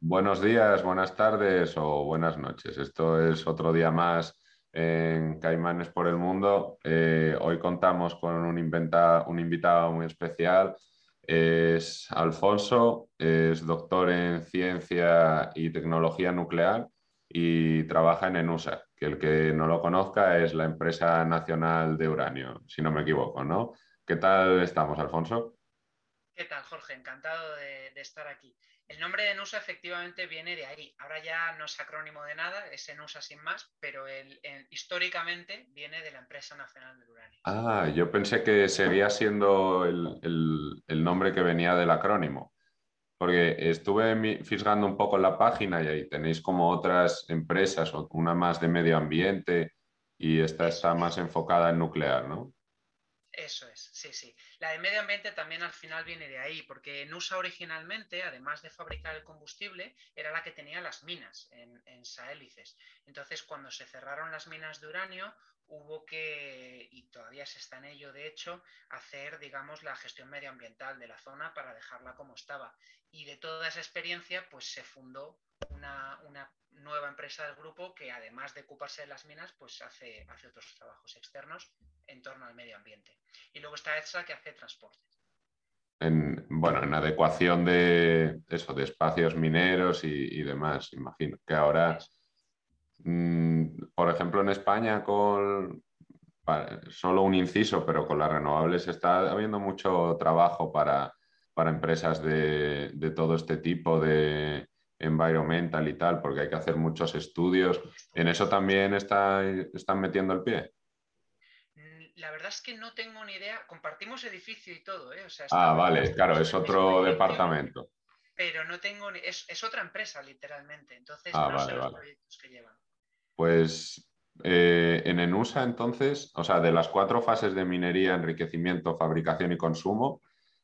Buenos días, buenas tardes o buenas noches. Esto es otro día más en Caimanes por el Mundo. Eh, hoy contamos con un, un invitado muy especial. Es Alfonso, es doctor en ciencia y tecnología nuclear y trabaja en ENUSA, que el que no lo conozca es la empresa nacional de uranio, si no me equivoco, ¿no? ¿Qué tal estamos, Alfonso? ¿Qué tal, Jorge? Encantado de estar aquí. El nombre de NUSA efectivamente viene de ahí. Ahora ya no es acrónimo de nada, es NUSA sin más, pero el- el- históricamente viene de la Empresa Nacional del Uranio. Ah, yo pensé que seguía siendo el, el- nombre que venía del acrónimo, porque estuve mi- fisgando un poco en la página y ahí tenéis como otras empresas, una más de medio ambiente y esta está es. más enfocada en nuclear, ¿no? Eso es, sí, sí. La de medio ambiente también al final viene de ahí, porque NUSA originalmente, además de fabricar el combustible, era la que tenía las minas en, en. Entonces, cuando se cerraron las minas de uranio, hubo que, y todavía se está en ello, de hecho, hacer, digamos, la gestión medioambiental de la zona para dejarla como estaba. Y de toda esa experiencia, pues se fundó una, una nueva empresa del grupo que, además de ocuparse de las minas, pues hace, hace otros trabajos externos en torno al medio ambiente. Y luego está ETSA que hace transporte. En, bueno, en adecuación de eso, de espacios mineros y, y demás, imagino. Que ahora, mm, por ejemplo, en España con solo un inciso, pero con las renovables está habiendo mucho trabajo para, para empresas de, de todo este tipo de environmental y tal, porque hay que hacer muchos estudios. En eso también está, están metiendo el pie. La verdad es que no tengo ni idea. Compartimos edificio y todo, ¿eh? O sea, Ah, vale, claro, es otro departamento. pero no tengo ni... Es, es otra empresa, literalmente. Entonces, Ah, no sé vale, los vale. proyectos que llevan. Pues eh, en Enusa, entonces, o sea, de las cuatro fases de minería, enriquecimiento, fabricación y consumo,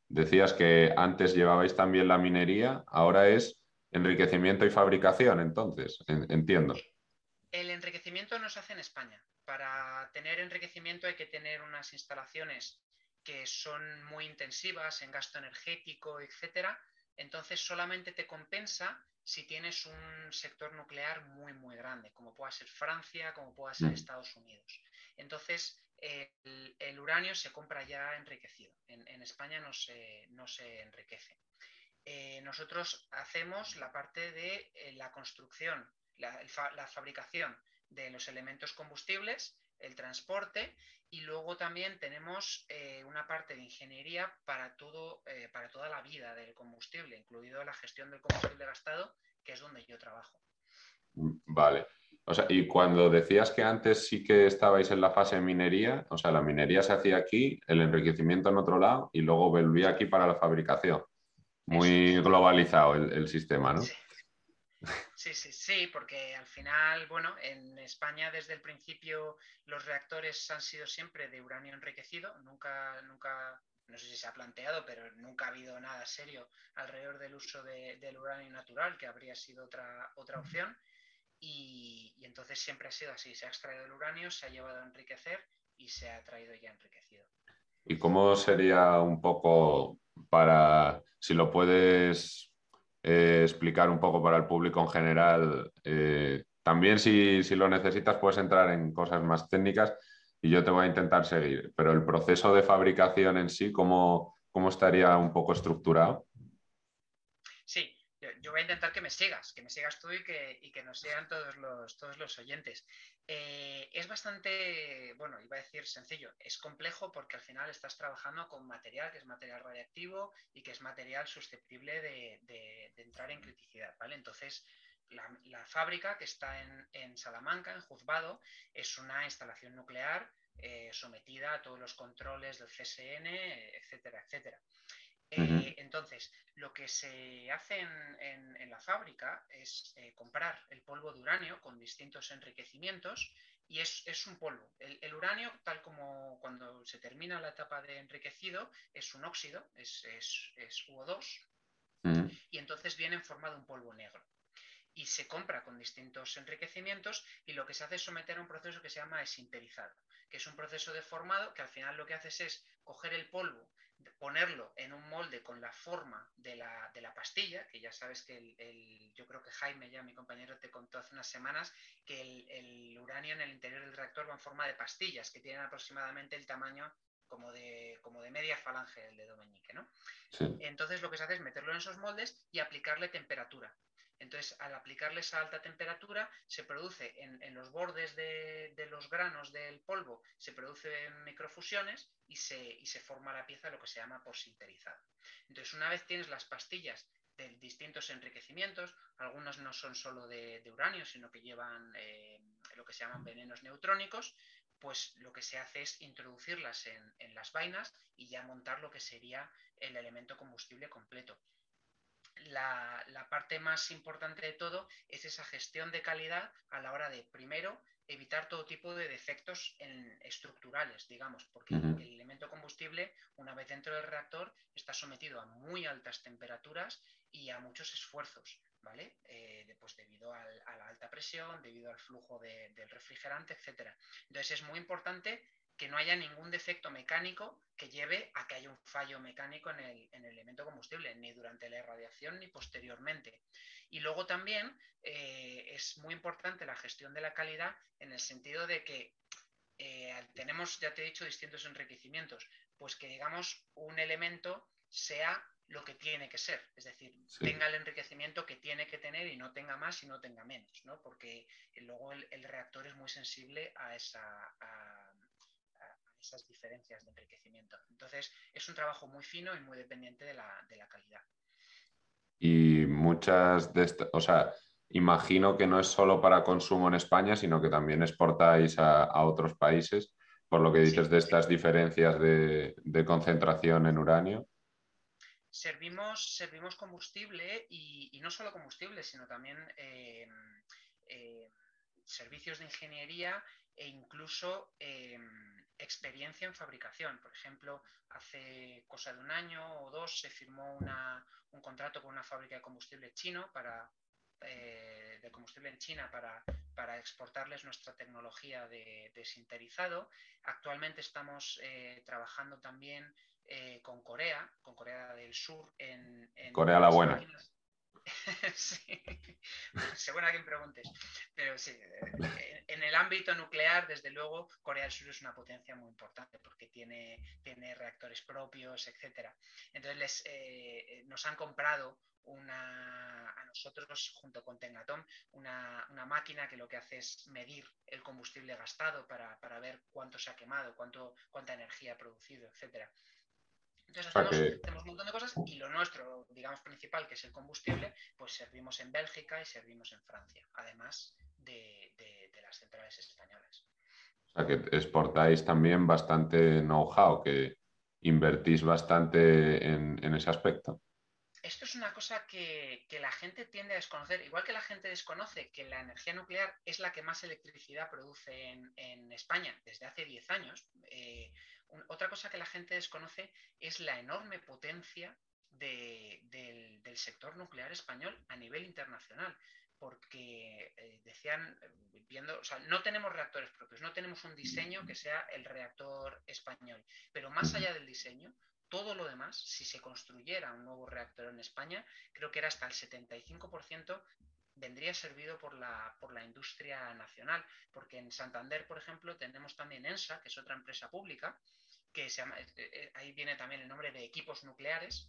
decías que antes llevabais también la minería, ahora es enriquecimiento y fabricación, entonces, en- entiendo. El enriquecimiento no se hace en España. Para tener enriquecimiento hay que tener unas instalaciones que son muy intensivas en gasto energético, etcétera. Entonces solamente te compensa si tienes un sector nuclear muy, muy grande, como pueda ser Francia, como pueda ser Mm. Estados Unidos. Entonces el, el uranio se compra ya enriquecido. En, en España no se, no se enriquece eh, nosotros hacemos la parte de eh, la construcción, la, el fa- la fabricación de los elementos combustibles, el transporte y luego también tenemos eh, una parte de ingeniería para, todo, eh, para toda la vida del combustible, incluido la gestión del combustible gastado, que es donde yo trabajo. Mm, Vale. O sea, y cuando decías que antes sí que estabais en la fase de minería, o sea, la minería se hacía aquí, el enriquecimiento en otro lado y luego volvía aquí para la fabricación. Muy es. globalizado el, el sistema, ¿no? Sí, sí, sí, porque al final, bueno, en España desde el principio los reactores han sido siempre de uranio enriquecido, nunca, nunca, no sé si se ha planteado, pero nunca ha habido nada serio alrededor del uso de- del uranio natural, que habría sido otra, otra opción, y, y entonces siempre ha sido así, se ha extraído el uranio, se ha llevado a enriquecer y se ha traído ya enriquecido. ¿Y cómo sería un poco para, si lo puedes eh, explicar un poco para el público en general? eh, también si, si lo necesitas puedes entrar en cosas más técnicas y yo te voy a intentar seguir, pero el proceso de fabricación en sí, ¿cómo, cómo estaría un poco estructurado? Sí, yo, voy a intentar que me sigas, que me sigas tú y que, y que nos sigan todos los, todos los oyentes. Eh, es bastante, bueno, iba a decir sencillo, es complejo porque al final estás trabajando con material que es material radiactivo y que es material susceptible de, entrar en criticidad, ¿vale? Entonces, la, fábrica que está en, en Salamanca, en Juzbado, es una instalación nuclear eh, sometida a todos los controles del CSN, etcétera, etcétera. Eh, entonces, lo que se hace en, en- en la fábrica es eh, comprar el polvo de uranio con distintos enriquecimientos y es, es un polvo. El, el uranio, tal como cuando se termina la etapa de enriquecido, es un óxido, es, es- es UO2, ujú, y entonces viene en forma de un polvo negro. Y se compra con distintos enriquecimientos y lo que se hace es someter a un proceso que se llama esinterizado, que es un proceso de formado que al final lo que haces es coger el polvo ponerlo en un molde con la forma de la, de la pastilla, que ya sabes que el, yo creo que Jaime, ya mi compañero, te contó hace unas semanas que el, uranio en el interior del reactor va en forma de pastillas, que tienen aproximadamente el tamaño como de, como de media falange del dedo meñique, ¿no? Entonces lo que se hace es meterlo en esos moldes y aplicarle temperatura. Entonces, al aplicarle esa alta temperatura, se produce en, los bordes de, los granos del polvo, se producen microfusiones y se, forma la pieza lo que se llama posinterizado. Entonces, una vez tienes las pastillas de distintos enriquecimientos, algunos no son solo de, uranio, sino que llevan eh, lo que se llaman venenos neutrónicos, pues lo que se hace es introducirlas en las vainas y ya montar lo que sería el elemento combustible completo la, parte más importante de todo es esa gestión de calidad a la hora de, primero, evitar todo tipo de defectos estructurales, digamos, porque el elemento combustible, una vez dentro del reactor, está sometido a muy altas temperaturas y a muchos esfuerzos, ¿vale? Eh, pues debido a la alta presión, debido al flujo del refrigerante, etc. Entonces es muy importante que no haya ningún defecto mecánico que lleve a que haya un fallo mecánico en el, elemento combustible, ni durante la irradiación ni posteriormente. Y luego también eh, es muy importante la gestión de la calidad en el sentido de que eh, tenemos, ya te he dicho, distintos enriquecimientos, pues que digamos un elemento sea lo que tiene que ser, es decir, tenga el enriquecimiento que tiene que tener y no tenga más y no tenga menos, ¿no? porque luego el, reactor es muy sensible a esa esas diferencias de enriquecimiento. Entonces, es un trabajo muy fino y muy dependiente de la, calidad. Y muchas de estas, o sea, imagino que no es solo para consumo en España, sino que también exportáis a, otros países, por lo que dices de estas diferencias de, concentración en uranio. Servimos, servimos combustible y, no solo combustible, sino también eh, eh, servicios de ingeniería e incluso eh, experiencia en fabricación. Por ejemplo, hace cosa de un año o dos se firmó un contrato con una fábrica de combustible chino para eh, de combustible en China para, para, exportarles nuestra tecnología de desinterizado. Actualmente estamos eh, trabajando también eh, con Corea, con Corea del Sur en, Corea la buena. Según a quien preguntes. Pero sí, eh, en el ámbito nuclear, desde luego, Corea del Sur es una potencia muy importante porque tiene, tiene reactores propios, etc. Entonces eh, nos han comprado una, a nosotros, junto con Tengatom, una, una, máquina que lo que hace es medir el combustible gastado para, para ver cuánto se ha quemado, cuánto, cuánta energía ha producido, etcétera. Entonces hacemos, un montón de cosas y lo nuestro, digamos, principal, que es el combustible, pues servimos en Bélgica y servimos en Francia, además de, las centrales españolas. O sea que exportáis también bastante know-how, que invertís bastante en, ese aspecto. Esto es una cosa que, la gente tiende a desconocer, igual que la gente desconoce que la energía nuclear es la que más electricidad produce en, España desde hace 10 años. Eh, otra cosa que la gente desconoce es la enorme potencia del, sector nuclear español a nivel internacional. Porque eh, decían, viendo, o sea, no tenemos reactores propios, no tenemos un diseño que sea el reactor español. Pero más allá del diseño, todo lo demás, si se construyera un nuevo reactor en España, creo que era hasta el 75% vendría servido por la, por la industria nacional, porque en Santander, por ejemplo, tenemos también ENSA, que es otra empresa pública, que se llama, eh, eh, ahí viene también el nombre de equipos nucleares,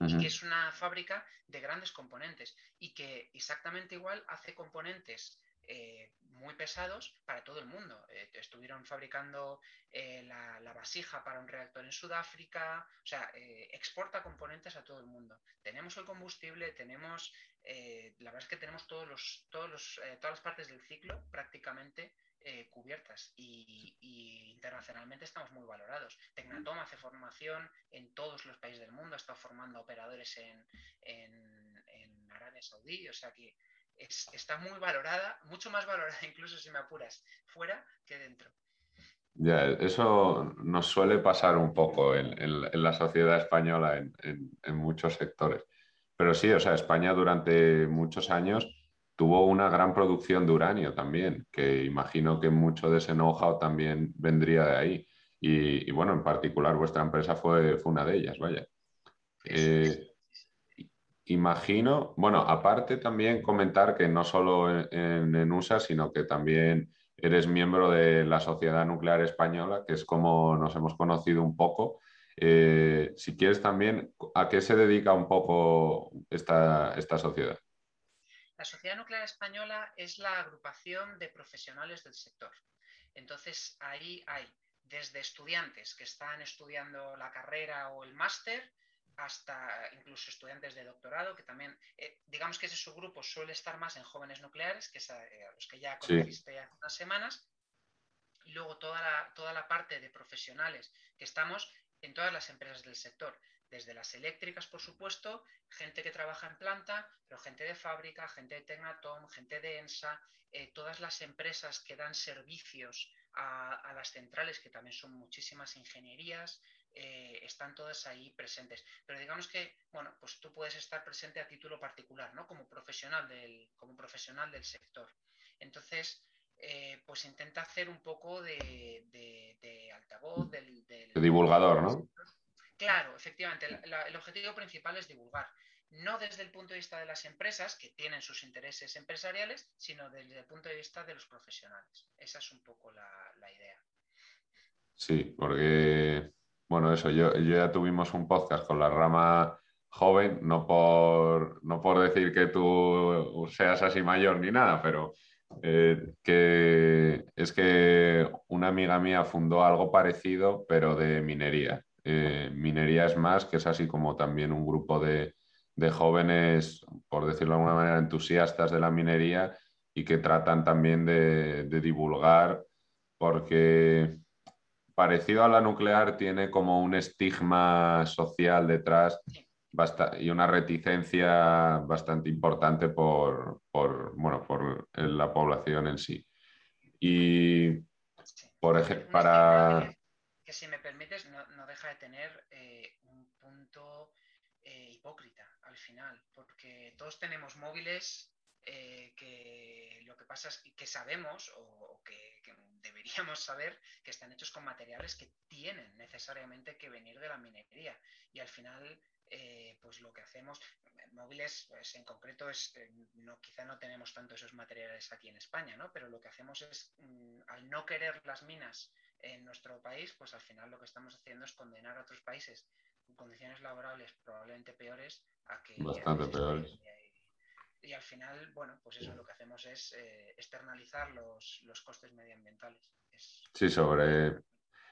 y que es una fábrica de grandes componentes y que exactamente igual hace componentes eh, muy pesados para todo el mundo. estuvieron fabricando la, la, vasija para un reactor en Sudáfrica, o sea, exporta componentes a todo el mundo. Tenemos el combustible, tenemos, la verdad es que tenemos todos los, todos los, todas las partes del ciclo prácticamente eh, cubiertas y, internacionalmente estamos muy valorados. Tecnatom hace formación en todos los países del mundo, estado formando operadores en, en, Arabia Saudí, o sea que está muy valorada, mucho más valorada incluso si me apuras, fuera que dentro. Ya, eso nos suele pasar un poco en, la sociedad española en, muchos sectores. Pero sí, o sea, España durante muchos años tuvo una gran producción de uranio también, que imagino que mucho de ese know-how también vendría de ahí. y, bueno, en particular vuestra empresa fue, fue una de ellas, vaya. Eh, imagino, bueno, aparte también comentar que no solo en, USA, sino que también eres miembro de la Sociedad Nuclear Española, que es como nos hemos conocido un poco. Eh, si quieres también, ¿a qué se dedica un poco esta, esta sociedad? La Sociedad Nuclear Española es la agrupación de profesionales del sector. Entonces, ahí hay desde estudiantes que están estudiando la carrera o el máster, hasta incluso estudiantes de doctorado, que también, eh, digamos que ese subgrupo suele estar más en jóvenes nucleares, que es a, eh, los que ya conociste hace unas semanas, y luego toda la, toda la parte de profesionales que estamos en todas las empresas del sector, desde las eléctricas, por supuesto, gente que trabaja en planta, pero gente de fábrica, gente de Tecnatom, gente de ENSA, eh, todas las empresas que dan servicios a, a, las centrales, que también son muchísimas ingenierías, eh, están todas ahí presentes. Pero digamos que, bueno, pues tú puedes estar presente a título particular, ¿no? Como profesional del, como profesional del sector. Entonces, eh, pues intenta hacer un poco de, altavoz, del, divulgador, ¿no? Claro, efectivamente. el objetivo principal es divulgar. No desde el punto de vista de las empresas, que tienen sus intereses empresariales, sino desde el punto de vista de los profesionales. Esa es un poco la idea. Sí, porque bueno, eso, yo, ya tuvimos un podcast con la rama joven, no por, no por decir que tú seas así mayor ni nada, pero eh, que es que una amiga mía fundó algo parecido, pero de minería. Eh, minería es más, que es así como también un grupo de, jóvenes, por decirlo de alguna manera, entusiastas de la minería y que tratan también de divulgar, porque parecido a la nuclear, tiene como un estigma social detrás y una reticencia bastante importante por, bueno, por la población en sí. Y, por ejemplo, para... Que, si me permites, no, deja de tener eh, un punto eh, hipócrita al final, porque todos tenemos móviles eh, que lo que pasa es que sabemos o, que, deberíamos saber que están hechos con materiales que tienen necesariamente que venir de la minería. Y al final, eh, pues lo que hacemos, móviles pues en concreto es, eh, no, quizá no tenemos tanto esos materiales aquí en España, ¿no? Pero lo que hacemos es, mm, al no querer las minas en nuestro país, pues al final lo que estamos haciendo es condenar a otros países con condiciones laborales probablemente peores a que... Bastante peores y al final, bueno, pues eso lo que hacemos es eh, externalizar los, costes medioambientales. Sí, sobre,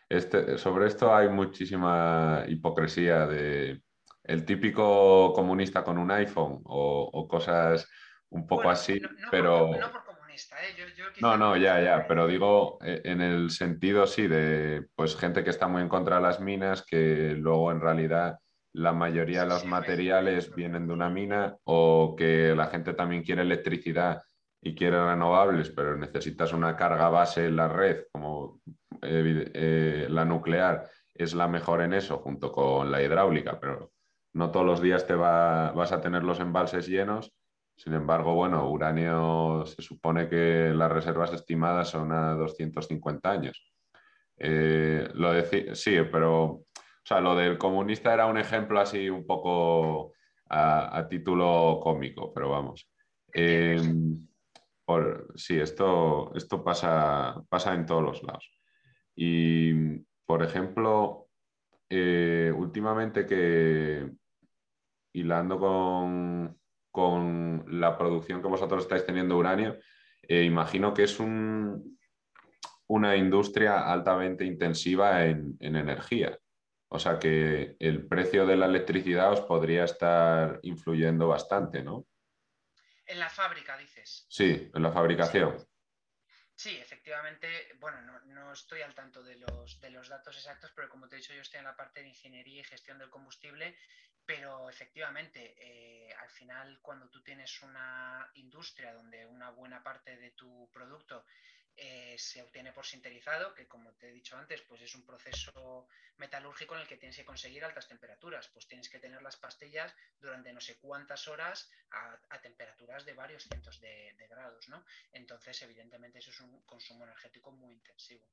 este, sobre esto hay muchísima hipocresía de el típico comunista con un iPhone o, cosas un poco así, pero... no por comunista, ¿eh? no, no, ya, ya, pero digo eh, en el sentido, sí, de pues gente que está muy en contra de las minas, que luego en realidad la mayoría de los materiales vienen de una mina o que la gente también quiere electricidad y quiere renovables, pero necesitas una carga base en la red, como eh, la nuclear es la mejor en eso, junto con la hidráulica, pero no todos los días te vas a tener los embalses llenos. Sin embargo, bueno, uranio se supone que las reservas estimadas son a 250 años. Eh, lo sí, pero o sea, lo del comunista era un ejemplo así un poco a, título cómico, pero vamos. Em, sí, esto, esto pasa, pasa en todos los lados. Y, por ejemplo, eh, últimamente que hilando con, con, la producción que vosotros estáis teniendo uranio, eh, imagino que es un, una industria altamente intensiva en energía. O sea que el precio de la electricidad os podría estar influyendo bastante, ¿no? En la fábrica, dices. Sí, en la fabricación. Sí, efectivamente, bueno, no, estoy al tanto de los, de los datos exactos, pero como te he dicho, yo estoy en la parte de ingeniería y gestión del combustible, pero efectivamente, eh, al final, cuando tú tienes una industria donde una buena parte de tu producto eh, se obtiene por sinterizado, que como te he dicho antes, pues es un proceso metalúrgico en el que tienes que conseguir altas temperaturas. Pues tienes que tener las pastillas durante no sé cuántas horas a, temperaturas de varios cientos de, grados, ¿no? Entonces, evidentemente, eso es un consumo energético muy intensivo.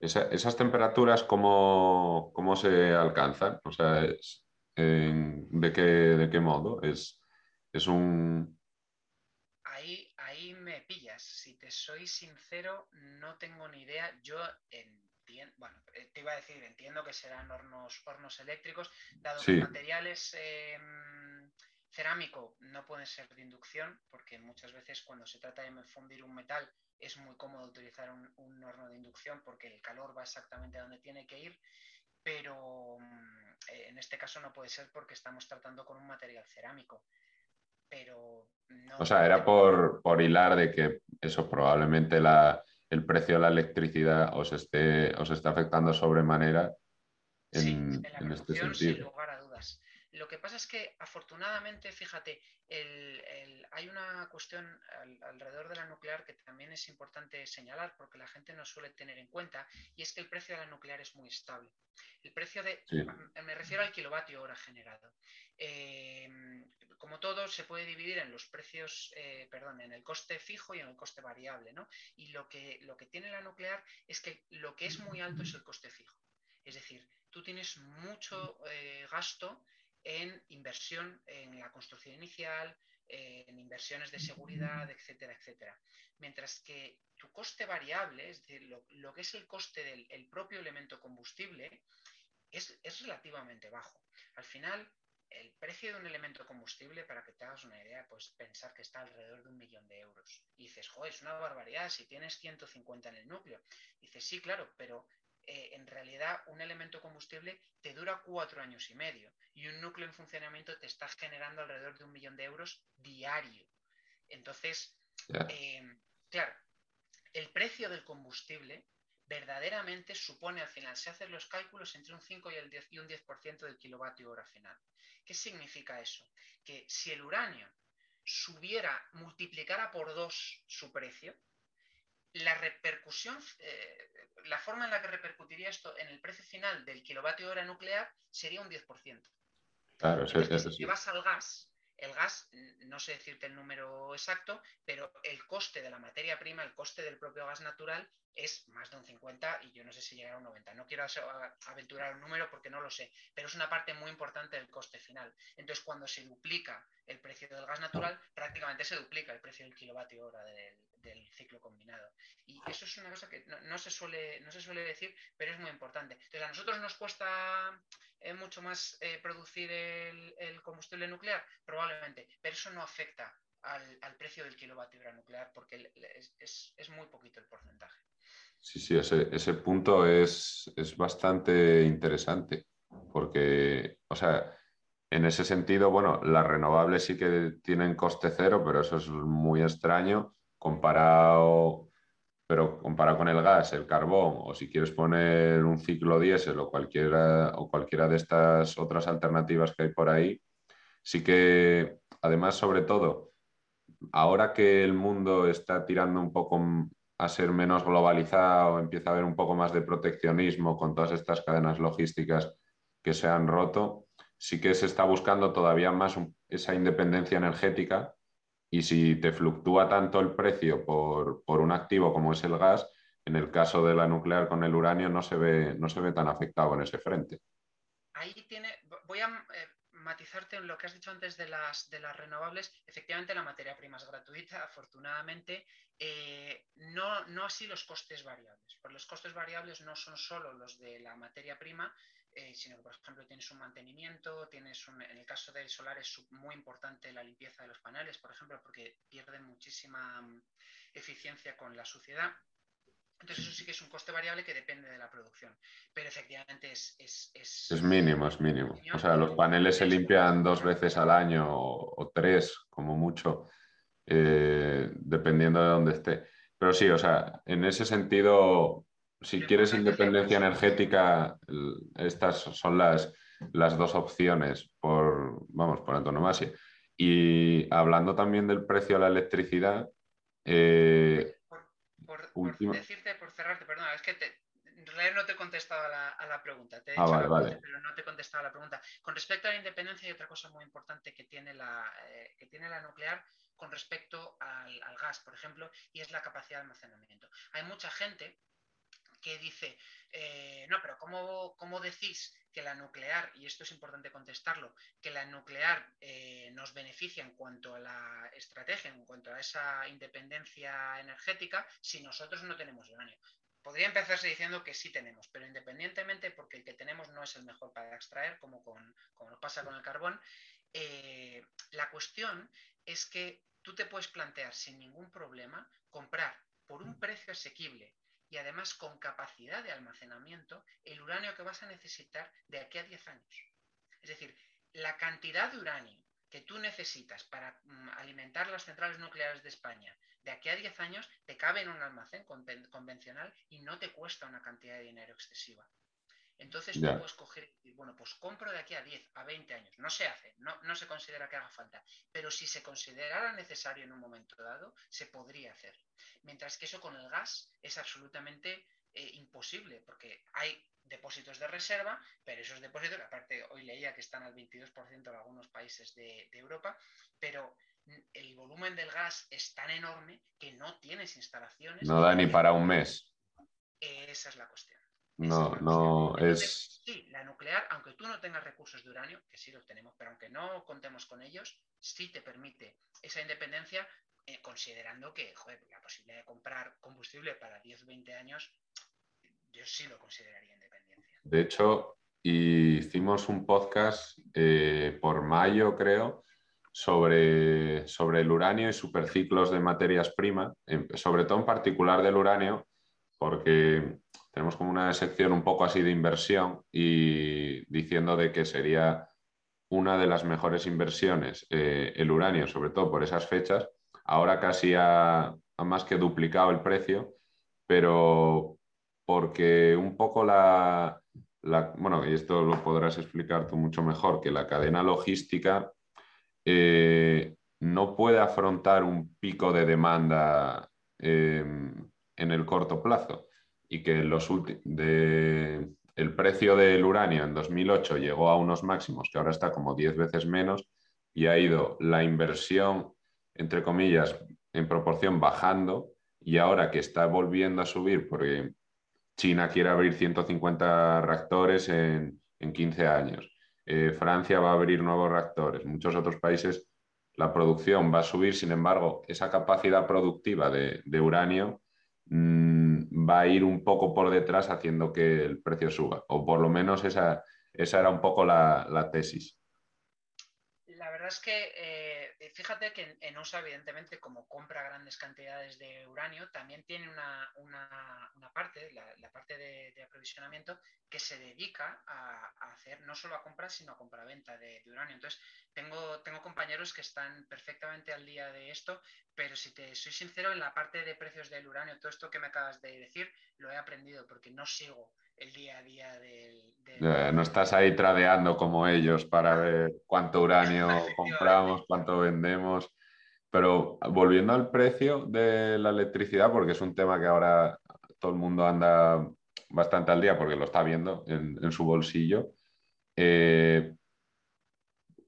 esas temperaturas, ¿cómo, ¿cómo, se alcanzan? O sea, ¿de, qué, ¿de qué modo? ¿Es, es un, ahí pillas. Si te soy sincero, no tengo ni idea. Yo entiendo, bueno, eh, te iba a decir, entiendo que serán hornos, hornos eléctricos, dado que materiales em, cerámico no pueden ser de inducción, porque muchas veces cuando se trata de fundir un metal es muy cómodo utilizar un, horno de inducción porque el calor va exactamente a donde tiene que ir, pero mm, en este caso no puede ser porque estamos tratando con un material cerámico pero O sea, era por, hilar de que eso probablemente el precio de la electricidad os esté, os está afectando sobremanera en, este sentido. Sin lugar a dudas. Lo que pasa es que afortunadamente, fíjate, hay una cuestión alrededor de la nuclear que también es importante señalar porque la gente no suele tener en cuenta y es que el precio de la nuclear es muy estable. El precio de, me refiero al kilovatio hora generado. Eh, como todo, se puede dividir en los precios, eh, perdón, en el coste fijo y en el coste variable, ¿no? Y lo que, lo que tiene la nuclear es que lo que es muy alto es el coste fijo. Es decir, tú tienes mucho eh, gasto en inversión en la construcción inicial, en inversiones de seguridad, etcétera, etcétera. Mientras que tu coste variable, es decir, lo, que es el coste del propio elemento combustible, es, es relativamente bajo. Al final, el precio de un elemento combustible, para que te hagas una idea, pues pensar que está alrededor de un millón de euros. Dices, joder, es una barbaridad si tienes 150 en el núcleo. dices, sí, claro, pero eh, en realidad un elemento combustible te dura cuatro años y medio y un núcleo en funcionamiento te está generando alrededor de un millón de euros diario. Entonces, eh, claro, el precio del combustible verdaderamente supone al final, si haces los cálculos, entre un 5 y, el 10, y un 10% del kilovatio hora final. ¿Qué significa eso? Que si el uranio subiera, multiplicara por dos su precio, la repercusión, eh, la forma en la que repercutiría esto en el precio final del kilovatio hora nuclear sería un 10%. Claro, si llevas al gas, el gas, no sé decirte el número exacto, pero el coste de la materia prima, el coste del propio gas natural, es más de un 50 y yo no sé si llegará a un 90. No quiero aventurar un número porque no lo sé, pero es una parte muy importante del coste final. Entonces, cuando se duplica el precio del gas natural, prácticamente se duplica el precio del kilovatio hora del, ciclo combinado. Y eso es una cosa que no, se suele, no se suele decir, pero es muy importante. Entonces, a nosotros nos cuesta eh, mucho más eh, producir el, combustible nuclear, probablemente, pero eso no afecta al, precio del kilovatio nuclear porque es muy poquito el porcentaje. Sí, sí, ese, punto es, bastante interesante, porque, o sea, en ese sentido, bueno, las renovables sí que tienen coste cero, pero eso es muy extraño comparado, pero comparado con el gas, el carbón, o si quieres poner un ciclo diésel o cualquiera, o cualquiera de estas otras alternativas que hay por ahí, sí que, además, sobre todo, ahora que el mundo está tirando un poco a ser menos globalizado, empieza a haber un poco más de proteccionismo con todas estas cadenas logísticas que se han roto, sí que se está buscando todavía más esa independencia energética y si te fluctúa tanto el precio por, un activo como es el gas, en el caso de la nuclear con el uranio no se ve, no se ve tan afectado en ese frente. Ahí tiene, voy a eh, matizarte en lo que has dicho antes de las, de las renovables. Efectivamente, la materia prima es gratuita, afortunadamente. Eh, no, no así los costes variables. Porque los costes variables no son solo los de la materia prima, eh, sino que, por ejemplo, tienes un mantenimiento, tienes un, en el caso del solar es muy importante la limpieza de los paneles, por ejemplo, porque pierden muchísima mm, eficiencia con la suciedad. Entonces eso sí que es un coste variable que depende de la producción. Pero efectivamente es... Es, mínimo, es mínimo. O sea, los paneles se limpian dos veces al año o, tres, como mucho, eh, dependiendo de dónde esté. Pero sí, o sea, en ese sentido, si quieres independencia energética, estas son las, las dos opciones por, vamos, por antonomasia. Y hablando también del precio de la electricidad, eh, por, decirte, por cerrarte, perdona, es que en realidad no te he contestado a la, pregunta. Te he ah, vale, pero no te he contestado a la pregunta. Con respecto a la independencia, hay otra cosa muy importante que tiene la, eh, que tiene la nuclear con respecto al, gas, por ejemplo, y es la capacidad de almacenamiento. Hay mucha gente que dice, eh, no, pero ¿cómo, ¿cómo, decís que la nuclear, y esto es importante contestarlo, que la nuclear eh, nos beneficia en cuanto a la estrategia, en cuanto a esa independencia energética, si nosotros no tenemos uranio? Podría empezarse diciendo que sí tenemos, pero independientemente, porque el que tenemos no es el mejor para extraer, como, con, como nos pasa con el carbón, eh, la cuestión es que tú te puedes plantear sin ningún problema comprar por un precio asequible y además con capacidad de almacenamiento el uranio que vas a necesitar de aquí a 10 años. Es decir, la cantidad de uranio que tú necesitas para mm, alimentar las centrales nucleares de España de aquí a 10 años te cabe en un almacén convencional y no te cuesta una cantidad de dinero excesiva. Entonces tú puedes coger y bueno, pues compro de aquí a 10, a 20 años. No se hace, no, no se considera que haga falta. Pero si se considerara necesario en un momento dado, se podría hacer. Mientras que eso con el gas es absolutamente eh, imposible, porque hay depósitos de reserva, pero esos depósitos, aparte hoy leía que están al 22% en algunos países de, de Europa, pero el volumen del gas es tan enorme que no tienes instalaciones. No da ni para un mes. Esa es la cuestión. No, no es. Sí, la nuclear, aunque tú no tengas recursos de uranio, que sí los tenemos, pero aunque no contemos con ellos, sí te permite esa independencia, eh, considerando que la posibilidad de comprar combustible para 10 o 20 años, yo sí lo consideraría independencia. De hecho, hicimos un podcast eh, por mayo, creo, sobre, sobre el uranio y superciclos de materias primas, sobre todo en particular del uranio, porque tenemos como una sección un poco así de inversión y diciendo de que sería una de las mejores inversiones eh, el uranio, sobre todo por esas fechas. Ahora casi ha, más que duplicado el precio, pero porque un poco la, bueno, y esto lo podrás explicar tú mucho mejor, que la cadena logística eh, no puede afrontar un pico de demanda eh, en el corto plazo y que los de, el precio del uranio en 2008 llegó a unos máximos que ahora está como 10 veces menos y ha ido la inversión, entre comillas, en proporción bajando y ahora que está volviendo a subir porque China quiere abrir 150 reactores en, en 15 años, eh, Francia va a abrir nuevos reactores, muchos otros países la producción va a subir, sin embargo, esa capacidad productiva de, de uranio Mm, va a ir un poco por detrás haciendo que el precio suba. O por lo menos esa, esa era un poco la, tesis. Verdad es que eh, fíjate que en, USA, evidentemente, como compra grandes cantidades de uranio, también tiene una, parte, la, parte de, aprovisionamiento, que se dedica a, hacer no solo a compra, sino a compra-venta de, de, uranio. Entonces, tengo, tengo compañeros que están perfectamente al día de esto, pero si te soy sincero, en la parte de precios del uranio, todo esto que me acabas de decir, lo he aprendido porque no sigo el día a día del... no estás ahí tradeando como ellos para ver cuánto uranio compramos, cuánto vendemos. Pero volviendo al precio de la electricidad, porque es un tema que ahora todo el mundo anda bastante al día porque lo está viendo en, su bolsillo. Eh,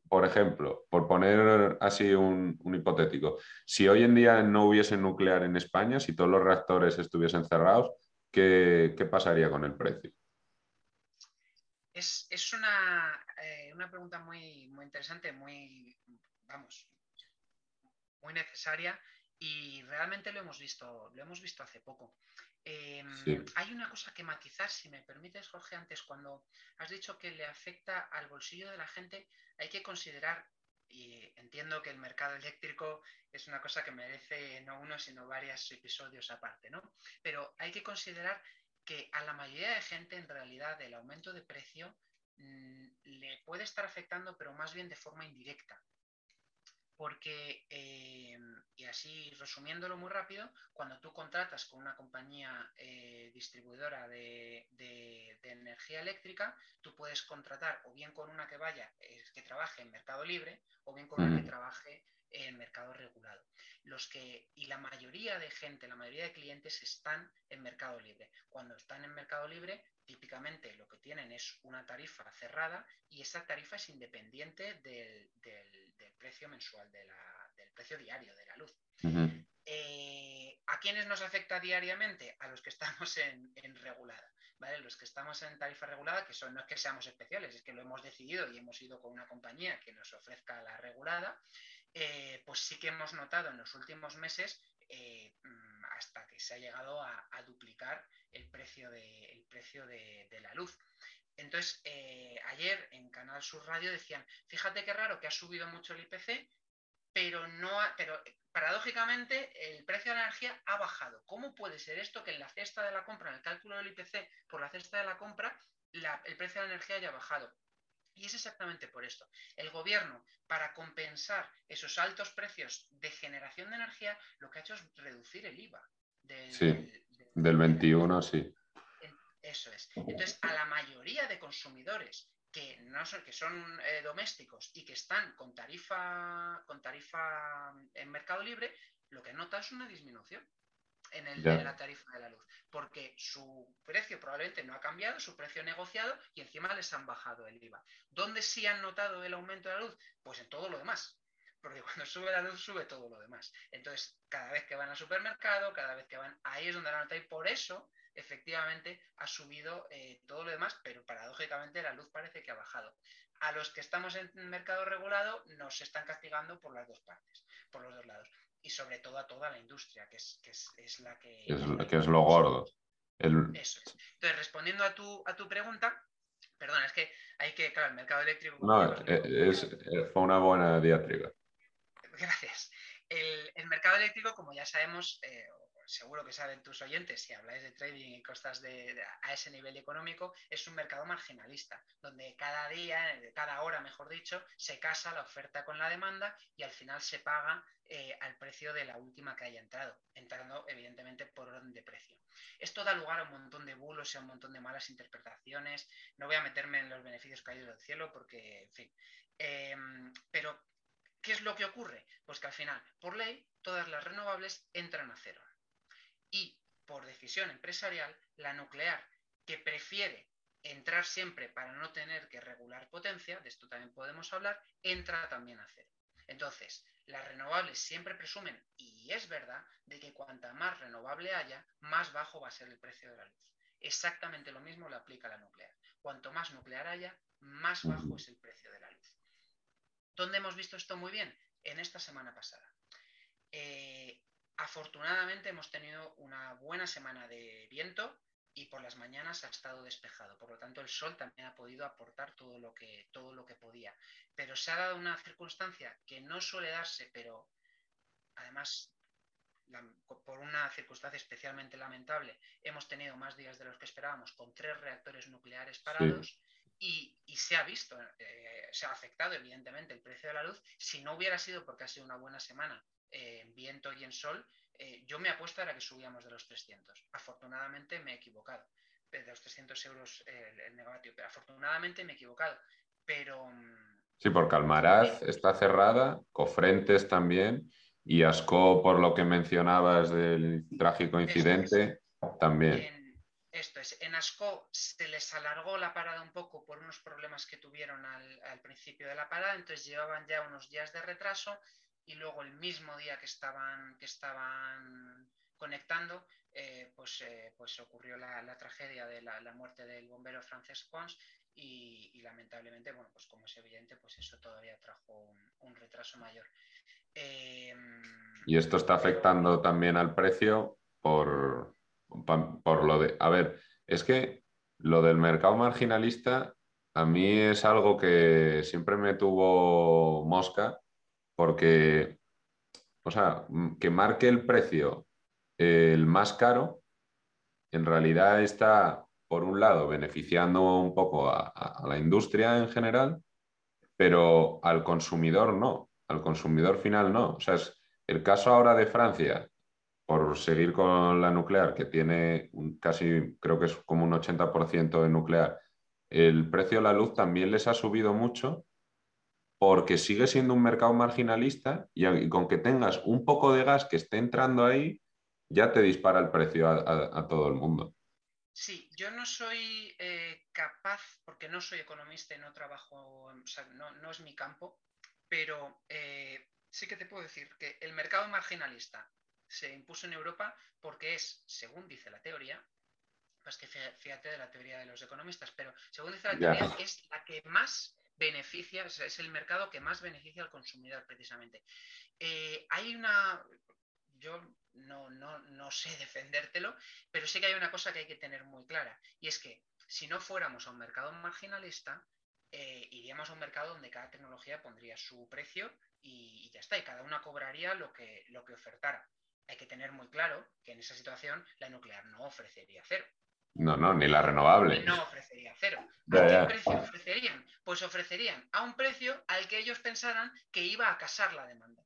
por ejemplo, por poner así un, hipotético, si hoy en día no hubiese nuclear en España, si todos los reactores estuviesen cerrados, ¿qué, pasaría con el precio? Es, una, eh, una, pregunta muy, muy interesante, muy, vamos, muy necesaria y realmente lo hemos visto, lo hemos visto hace poco. Em, hay una cosa que matizar, si me permites, Jorge, antes cuando has dicho que le afecta al bolsillo de la gente, hay que considerar, y entiendo que el mercado eléctrico es una cosa que merece no uno, sino varios episodios aparte, ¿no? Pero hay que considerar que a la mayoría de gente en realidad el aumento de precio mm, le puede estar afectando, pero más bien de forma indirecta porque, eh, y así resumiéndolo muy rápido, cuando tú contratas con una compañía eh, distribuidora de, energía eléctrica, tú puedes contratar o bien con una que vaya, eh, que trabaje en mercado libre, o bien con una que trabaje en mercado regulado. Los que, y la mayoría de gente, la mayoría de clientes están en mercado libre. Cuando están en mercado libre, típicamente lo que tienen es una tarifa cerrada y esa tarifa es independiente del, precio mensual, del precio diario de la luz. Eh, ¿A quiénes nos afecta diariamente? A los que estamos en, regulada. ¿vale? Los que estamos en tarifa regulada, que son, no es que seamos especiales, es que lo hemos decidido y hemos ido con una compañía que nos ofrezca la regulada, eh, pues sí que hemos notado en los últimos meses, eh, mm, hasta que se ha llegado a, duplicar el precio de, precio de, la luz. Entonces, ayer en Canal Sur Radio decían, fíjate qué raro que ha subido mucho el IPC, pero no pero paradójicamente el precio de la energía ha bajado. ¿Cómo puede ser esto que en la cesta de la compra, en el cálculo del IPC por la cesta de la compra, el precio de la energía haya bajado? Y es exactamente por esto. El gobierno, para compensar esos altos precios de generación de energía, lo que ha hecho es reducir el IVA. Del, sí, del 21, sí. Eso es. Entonces, a la mayoría de consumidores que, no son, que son eh, domésticos y que están con tarifa, con tarifa en mercado libre, lo que nota es una disminución en, el, la tarifa de la luz, porque su precio probablemente no ha cambiado, su precio negociado y encima les han bajado el IVA. ¿Dónde sí han notado el aumento de la luz? Pues en todo lo demás. Porque cuando sube la luz, sube todo lo demás. Entonces, cada vez que van al supermercado, cada vez que van, ahí es donde la nota. Y por eso efectivamente ha subido eh, todo lo demás, pero paradójicamente la luz parece que ha bajado. A los que estamos en mercado regulado nos están castigando por las dos partes, por los dos lados. Y sobre todo a toda la industria, que es, la que... Es, que es lo gordo. Eso es. Entonces, respondiendo a tu, a tu pregunta, perdona, es que hay que, claro, el mercado eléctrico... No, eh, eh, fue una buena diatriba. Gracias. El, mercado eléctrico, como ya sabemos, seguro que saben tus oyentes, si habláis de trading y costas de, a ese nivel económico, es un mercado marginalista, donde cada día, cada hora, mejor dicho, se casa la oferta con la demanda y al final se paga eh, al precio de la última que haya entrado, entrando evidentemente por orden de precio. Esto da lugar a un montón de bulos y a un montón de malas interpretaciones. No voy a meterme en los beneficios caídos del cielo porque, en fin. Em, pero, ¿qué es lo que ocurre? Pues que al final, por ley, todas las renovables entran a cero y, por decisión empresarial, la nuclear, que prefiere entrar siempre para no tener que regular potencia, de esto también podemos hablar, entra también a cero. Entonces, las renovables siempre presumen, y es verdad, de que cuanta más renovable haya, más bajo va a ser el precio de la luz. Exactamente lo mismo le aplica a la nuclear. Cuanto más nuclear haya, más bajo es el precio de la luz. ¿Dónde hemos visto esto muy bien? En esta semana pasada. Eh, Afortunadamente hemos tenido una buena semana de viento y por las mañanas ha estado despejado. Por lo tanto, el sol también ha podido aportar todo lo que, todo lo que podía. Pero se ha dado una circunstancia que no suele darse, pero además por una circunstancia especialmente lamentable, hemos tenido más días de los que esperábamos con tres reactores nucleares parados y, se ha visto, eh, se ha afectado evidentemente el precio de la luz. Si no hubiera sido porque ha sido una buena semana en viento y en sol, eh, yo me apuesto a que subíamos de los 300. Afortunadamente me he equivocado. De los 300 euros el, negocio. Pero afortunadamente me he equivocado. Pero. Mm, sí, porque Almaraz está cerrada, Cofrentes también, y Asco, por lo que mencionabas del trágico incidente, también. esto es, en Asco se les alargó la parada un poco por unos problemas que tuvieron al, al principio de la parada, entonces llevaban ya unos días de retraso y luego el mismo día que estaban, que estaban conectando, eh, pues, eh, pues ocurrió la, tragedia de la, muerte del bombero francés Pons y, lamentablemente, bueno, pues como es evidente, pues eso todavía trajo un, retraso mayor. Em, y esto está afectando también al precio por, por lo de... A ver, es que lo del mercado marginalista a mí es algo que siempre me tuvo mosca porque, o sea, que marque el precio el más caro, en realidad está, por un lado, beneficiando un poco a, la industria en general, pero al consumidor no, al consumidor final no. O sea, es el caso ahora de Francia, por seguir con la nuclear, que tiene casi, creo que es como un 80% de nuclear, el precio de la luz también les ha subido mucho porque sigue siendo un mercado marginalista y, con que tengas un poco de gas que esté entrando ahí, ya te dispara el precio a, todo el mundo. Sí, yo no soy eh, capaz, porque no soy economista y no trabajo, o sea, no, es mi campo, pero eh, sí que te puedo decir que el mercado marginalista se impuso en Europa porque es, según dice la teoría, pues que fíjate de la teoría de los economistas, pero según dice la teoría, es la que más beneficia, es el mercado que más beneficia al consumidor precisamente. Eh, hay una, yo no, no, sé defendértelo, pero sí que hay una cosa que hay que tener muy clara, y es que si no fuéramos a un mercado marginalista, eh, iríamos a un mercado donde cada tecnología pondría su precio y, ya está, y cada una cobraría lo que, lo que ofertara. Hay que tener muy claro que en esa situación la nuclear no ofrecería cero. No, no, ni la renovable. No ofrecería cero. ¿A qué precio ofrecerían? Pues ofrecerían a un precio al que ellos pensaran que iba a casar la demanda.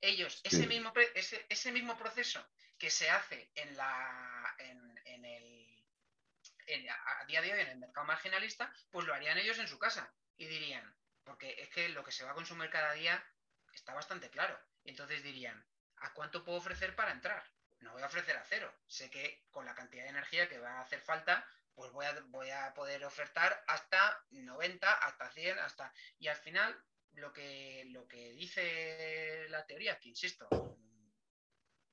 Ellos, ese, mismo, ese, mismo proceso que se hace en, la, en, el, a día de hoy en el mercado marginalista, pues lo harían ellos en su casa y dirían, porque es que lo que se va a consumir cada día está bastante claro. Entonces dirían, ¿a cuánto puedo ofrecer para entrar? No voy a ofrecer a cero. Sé que con la cantidad de energía que va a hacer falta, pues voy a, voy a poder ofertar hasta 90, hasta 100, hasta... Y al final lo que, lo que dice la teoría, que insisto,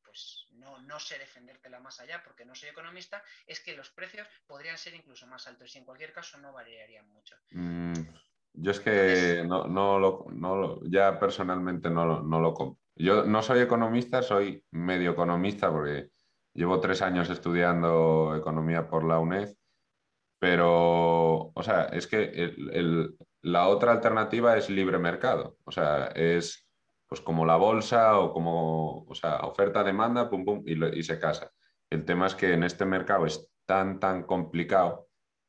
pues no, no sé defendértela más allá porque no soy economista, es que los precios podrían ser incluso más altos y en cualquier caso no variarían mucho. Mm, yo es que no, no, lo, no ya personalmente no, no lo Yo no soy economista, soy medio economista porque llevo tres años estudiando economía por la UNED, pero, o sea, es que el, la otra alternativa es libre mercado, o sea, es pues como la bolsa o como, o sea, oferta-demanda, pum, pum, y, se casa. El tema es que en este mercado es tan, tan complicado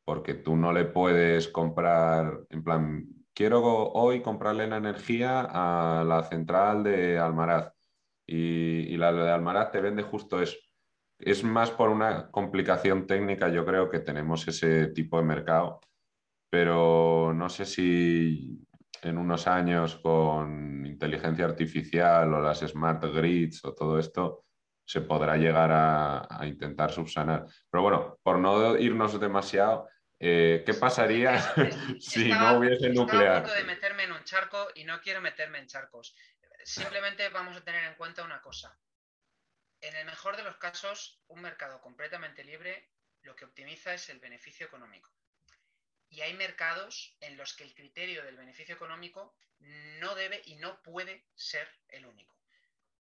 porque tú no le puedes comprar, en plan, quiero hoy comprarle la energía a la central de Almaraz y, y la de Almaraz te vende justo eso. Es más por una complicación técnica, yo creo que tenemos ese tipo de mercado pero no sé si en unos años con inteligencia artificial o las smart grids o todo esto se podrá llegar a, intentar subsanar. Pero bueno, por no irnos demasiado, eh, ¿qué pasaría si no hubiese nuclear? a punto de meterme en un charco y no quiero meterme en charcos. Simplemente vamos a tener en cuenta una cosa. En el mejor de los casos, un mercado completamente libre lo que optimiza es el beneficio económico. Y hay mercados en los que el criterio del beneficio económico no debe y no puede ser el único.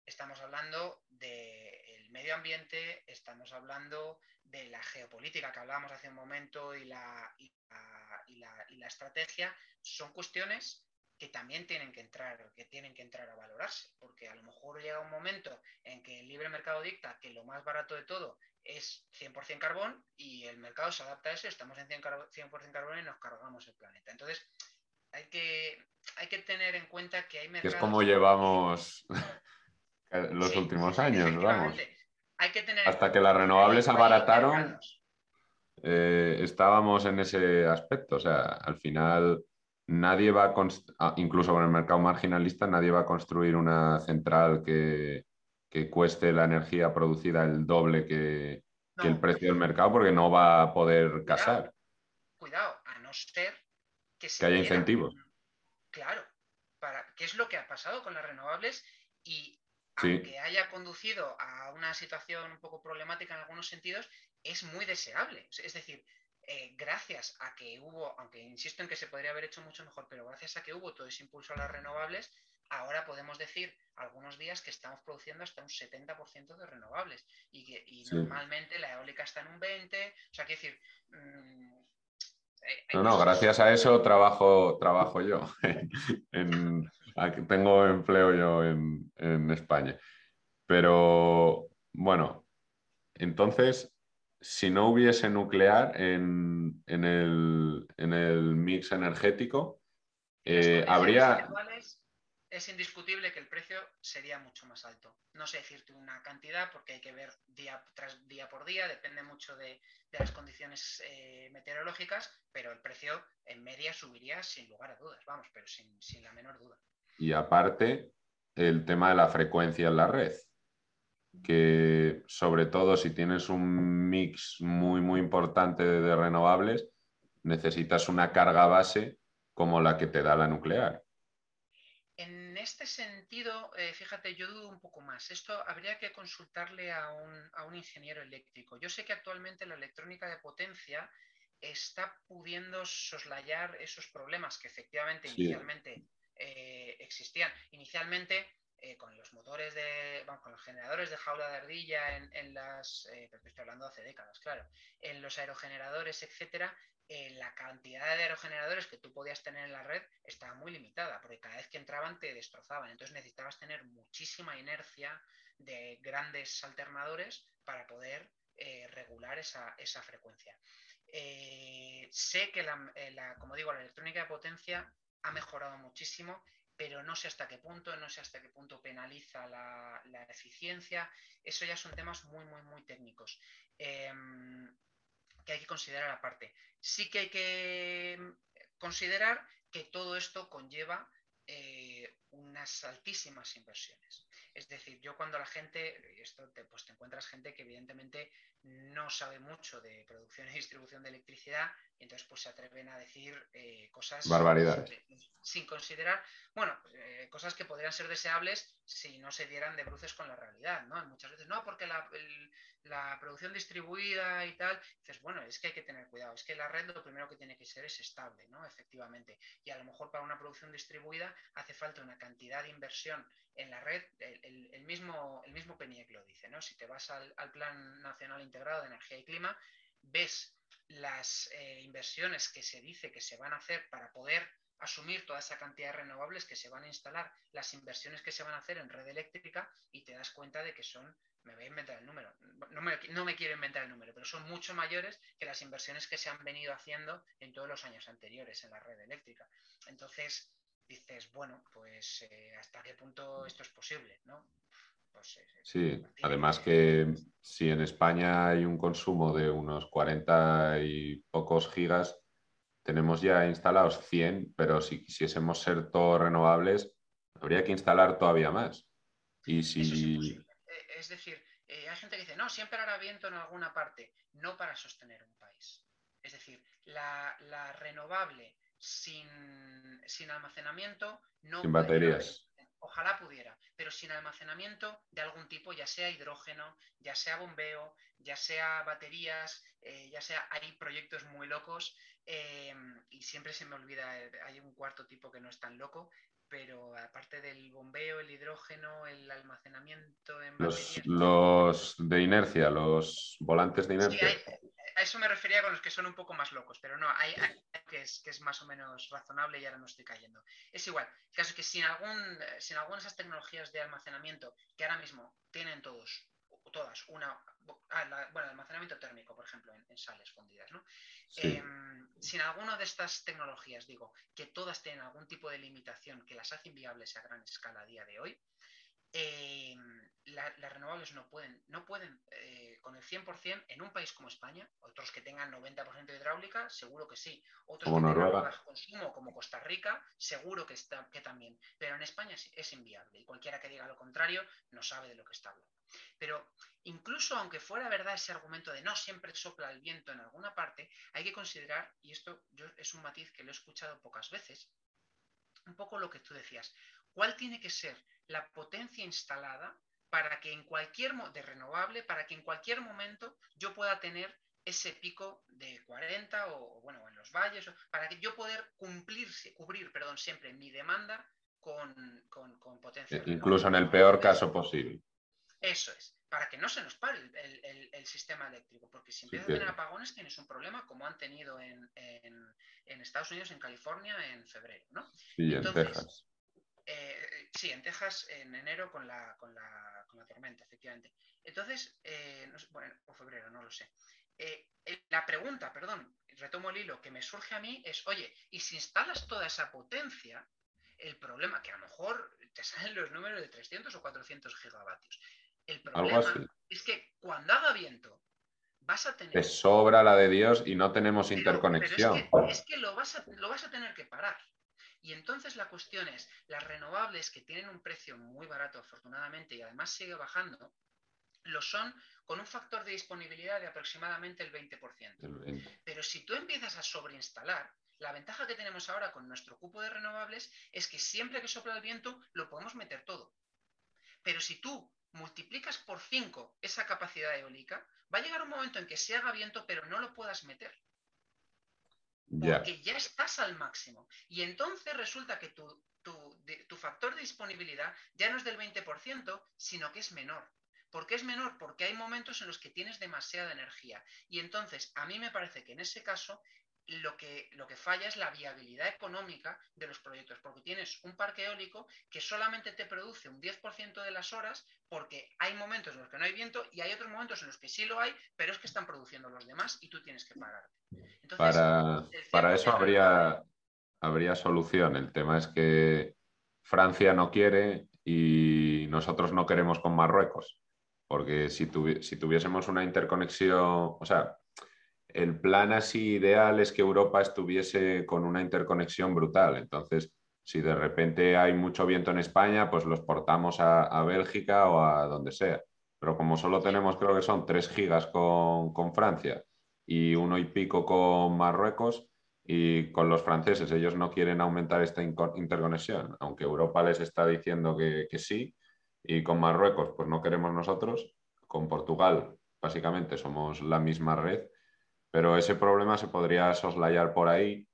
Estamos hablando del medio ambiente, estamos hablando de la geopolítica que hablábamos hace un momento y la, y la, estrategia. Son cuestiones que también tienen que entrar, que tienen que entrar a valorarse, porque a lo mejor llega un momento en que el libre mercado dicta que lo más barato de todo es 100% carbón y el mercado se adapta a eso, estamos en 100% carbón y nos cargamos el planeta. Entonces, hay que, hay que tener en cuenta que hay mercados... Que es como llevamos los últimos años, vamos. Hay que tener Hasta que las renovables abarataron, eh, estábamos en ese aspecto. O sea, al final nadie va a, ah, incluso con el mercado marginalista, nadie va a construir una central que, que cueste la energía producida el doble que, el precio del mercado porque no va a poder casar. Cuidado, a no ser que, haya incentivos. Claro, para, ¿qué es lo que ha pasado con las renovables? Y aunque haya conducido a una situación un poco problemática en algunos sentidos, es muy deseable. Es decir, eh, gracias a que hubo, aunque insisto en que se podría haber hecho mucho mejor, pero gracias a que hubo todo ese impulso a las renovables, ahora podemos decir algunos días que estamos produciendo hasta un 70% de renovables y que normalmente la eólica está en un 20%, o sea, quiero decir... Mm, no, no, gracias a eso trabajo, trabajo yo. tengo empleo yo en, España. Pero bueno, entonces, si no hubiese nuclear en, el, mix energético, eh, habría es indiscutible que el precio sería mucho más alto. No sé decirte una cantidad porque hay que ver día tras día por día, depende mucho de, las condiciones eh, meteorológicas, pero el precio en media subiría sin lugar a dudas, vamos, pero sin, sin la menor duda. Y aparte, el tema de la frecuencia en la red, que sobre todo si tienes un mix muy, muy importante de renovables, necesitas una carga base como la que te da la nuclear. En este sentido, eh, fíjate, yo dudo un poco más. Esto habría que consultarle a un, ingeniero eléctrico. Yo sé que actualmente la electrónica de potencia está pudiendo soslayar esos problemas que efectivamente inicialmente existían. Inicialmente, eh, con los motores de, con los generadores de jaula de ardilla en, las, estoy hablando hace décadas, claro, en los aerogeneradores, etcétera, eh, la cantidad de aerogeneradores que tú podías tener en la red estaba muy limitada, porque cada vez que entraban te destrozaban. Entonces necesitabas tener muchísima inercia de grandes alternadores para poder eh, regular esa, frecuencia. Eh, sé que, la, como digo, la electrónica de potencia ha mejorado muchísimo, pero no sé hasta qué punto, no sé hasta qué punto penaliza la, eficiencia. Eso ya son temas muy, muy, muy técnicos. Em, que hay que considerar aparte. Sí que hay que considerar que todo esto conlleva eh, unas altísimas inversiones. Es decir, yo cuando la gente, esto te, pues te encuentras gente que evidentemente no sabe mucho de producción y distribución de electricidad y entonces pues se atreven a decir eh, cosas barbaridades sin, considerar, bueno, eh, cosas que podrían ser deseables si no se dieran de bruces con la realidad, ¿no? Muchas veces, no, porque la, la producción distribuida y tal, dices, bueno, es que hay que tener cuidado, es que la red lo primero que tiene que ser es estable, ¿no? Efectivamente. Y a lo mejor para una producción distribuida hace falta una cantidad de inversión en la red, el, mismo, el mismo PENIEC lo dice, ¿no? Si te vas al, Plan Nacional Integrado de Energía y Clima, ves las eh, inversiones que se dice que se van a hacer para poder asumir toda esa cantidad de renovables que se van a instalar, las inversiones que se van a hacer en red eléctrica y te das cuenta de que son me voy a inventar el número, no me, quiero inventar el número, pero son mucho mayores que las inversiones que se han venido haciendo en todos los años anteriores en la red eléctrica. Entonces, dices, bueno, pues eh, hasta qué punto esto es posible, ¿no? Pues, eh, sí, además que si en España hay un consumo de unos 40 y pocos gigas, tenemos ya instalados 100, pero si quisiésemos ser todos renovables, habría que instalar todavía más. Y si es decir, eh, hay gente que dice, no, siempre hará viento en alguna parte, no para sostener un país. Es decir, la, renovable sin, almacenamiento no... Sin baterías. Ojalá pudiera, pero sin almacenamiento de algún tipo, ya sea hidrógeno, ya sea bombeo, ya sea baterías, eh, ya sea, hay proyectos muy locos eh, y siempre se me olvida, hay un cuarto tipo que no es tan loco, pero aparte del bombeo, el hidrógeno, el almacenamiento en baterías... Los, de inercia, los volantes de inercia. a eso me refería con los que son un poco más locos, pero no, hay, que, es, que es más o menos razonable y ahora no estoy cayendo. Es igual, el caso es que sin, algún, sin alguna de esas tecnologías de almacenamiento que ahora mismo tienen todos, todas, una, ah, bueno, almacenamiento térmico, por ejemplo, en, sales fundidas, ¿no? Em, sin alguna de estas tecnologías, digo, que todas tienen algún tipo de limitación que las hace inviables a gran escala a día de hoy, em, las renovables no pueden, no pueden eh, con el 100% en un país como España, otros que tengan 90% de hidráulica, seguro que sí, otros que tengan bajo consumo como Costa Rica, seguro que, está, que también, pero en España es inviable y cualquiera que diga lo contrario no sabe de lo que está hablando. Pero incluso aunque fuera verdad ese argumento de no siempre sopla el viento en alguna parte, hay que considerar, y esto yo, es un matiz que lo he escuchado pocas veces, un poco lo que tú decías, ¿cuál tiene que ser la potencia instalada para que en cualquier de renovable, para que en cualquier momento yo pueda tener ese pico de 40 o, bueno, en los valles, para que yo poder cumplir, cubrir, perdón, siempre mi demanda con, con potencia. Incluso en el peor caso posible. Eso es, para que no se nos pare el, sistema eléctrico, porque si empiezas a tener apagones tienes un problema como han tenido en, Estados Unidos, en California, en febrero, ¿no? Sí, en Texas. Eh, sí, en Texas en enero con la, con la, con la tormenta, efectivamente. Entonces, eh, bueno, o febrero, no lo sé. Eh, la pregunta, perdón, retomo el hilo, que me surge a mí es, oye, ¿y si instalas toda esa potencia? El problema, que a lo mejor te salen los números de 300 o 400 gigavatios. El problema es que cuando haga viento, vas a tener. Te sobra la de Dios y no tenemos interconexión. es, que, lo, vas a, lo vas a tener que parar. Y entonces la cuestión es, las renovables que tienen un precio muy barato afortunadamente y además sigue bajando, lo son con un factor de disponibilidad de aproximadamente el 20%. Pero si tú empiezas a sobreinstalar, La ventaja que tenemos ahora con nuestro cupo de renovables es que siempre que sopla el viento lo podemos meter todo. Pero si tú multiplicas por 5 esa capacidad eólica, va a llegar un momento en que se haga viento, pero no lo puedas meter. Porque ya estás al máximo. Y entonces resulta que tu, tu factor de disponibilidad ya no es del 20%, sino que es menor. ¿Por qué es menor? Porque hay momentos en los que tienes demasiada energía. Y entonces, a mí me parece que en ese caso lo que, lo que falla es la viabilidad económica de los proyectos, porque tienes un parque eólico que solamente te produce un 10% de las horas porque hay momentos en los que no hay viento y hay otros momentos en los que sí lo hay, pero es que están produciendo los demás y tú tienes que pagar. para, para eso habría, habría solución. El tema es que Francia no quiere y nosotros no queremos con Marruecos, porque si, si tuviésemos una interconexión, o sea, el plan así ideal es que Europa estuviese con una interconexión brutal. Entonces, si de repente hay mucho viento en España, pues los portamos a, Bélgica o a donde sea. Pero como solo tenemos, creo que son 3 gigas con, Francia y uno y pico con Marruecos y con los franceses, ellos no quieren aumentar esta interconexión, aunque Europa les está diciendo que sí, y con Marruecos, pues no queremos nosotros, con Portugal, básicamente somos la misma red pero ese problema se podría soslayar por ahí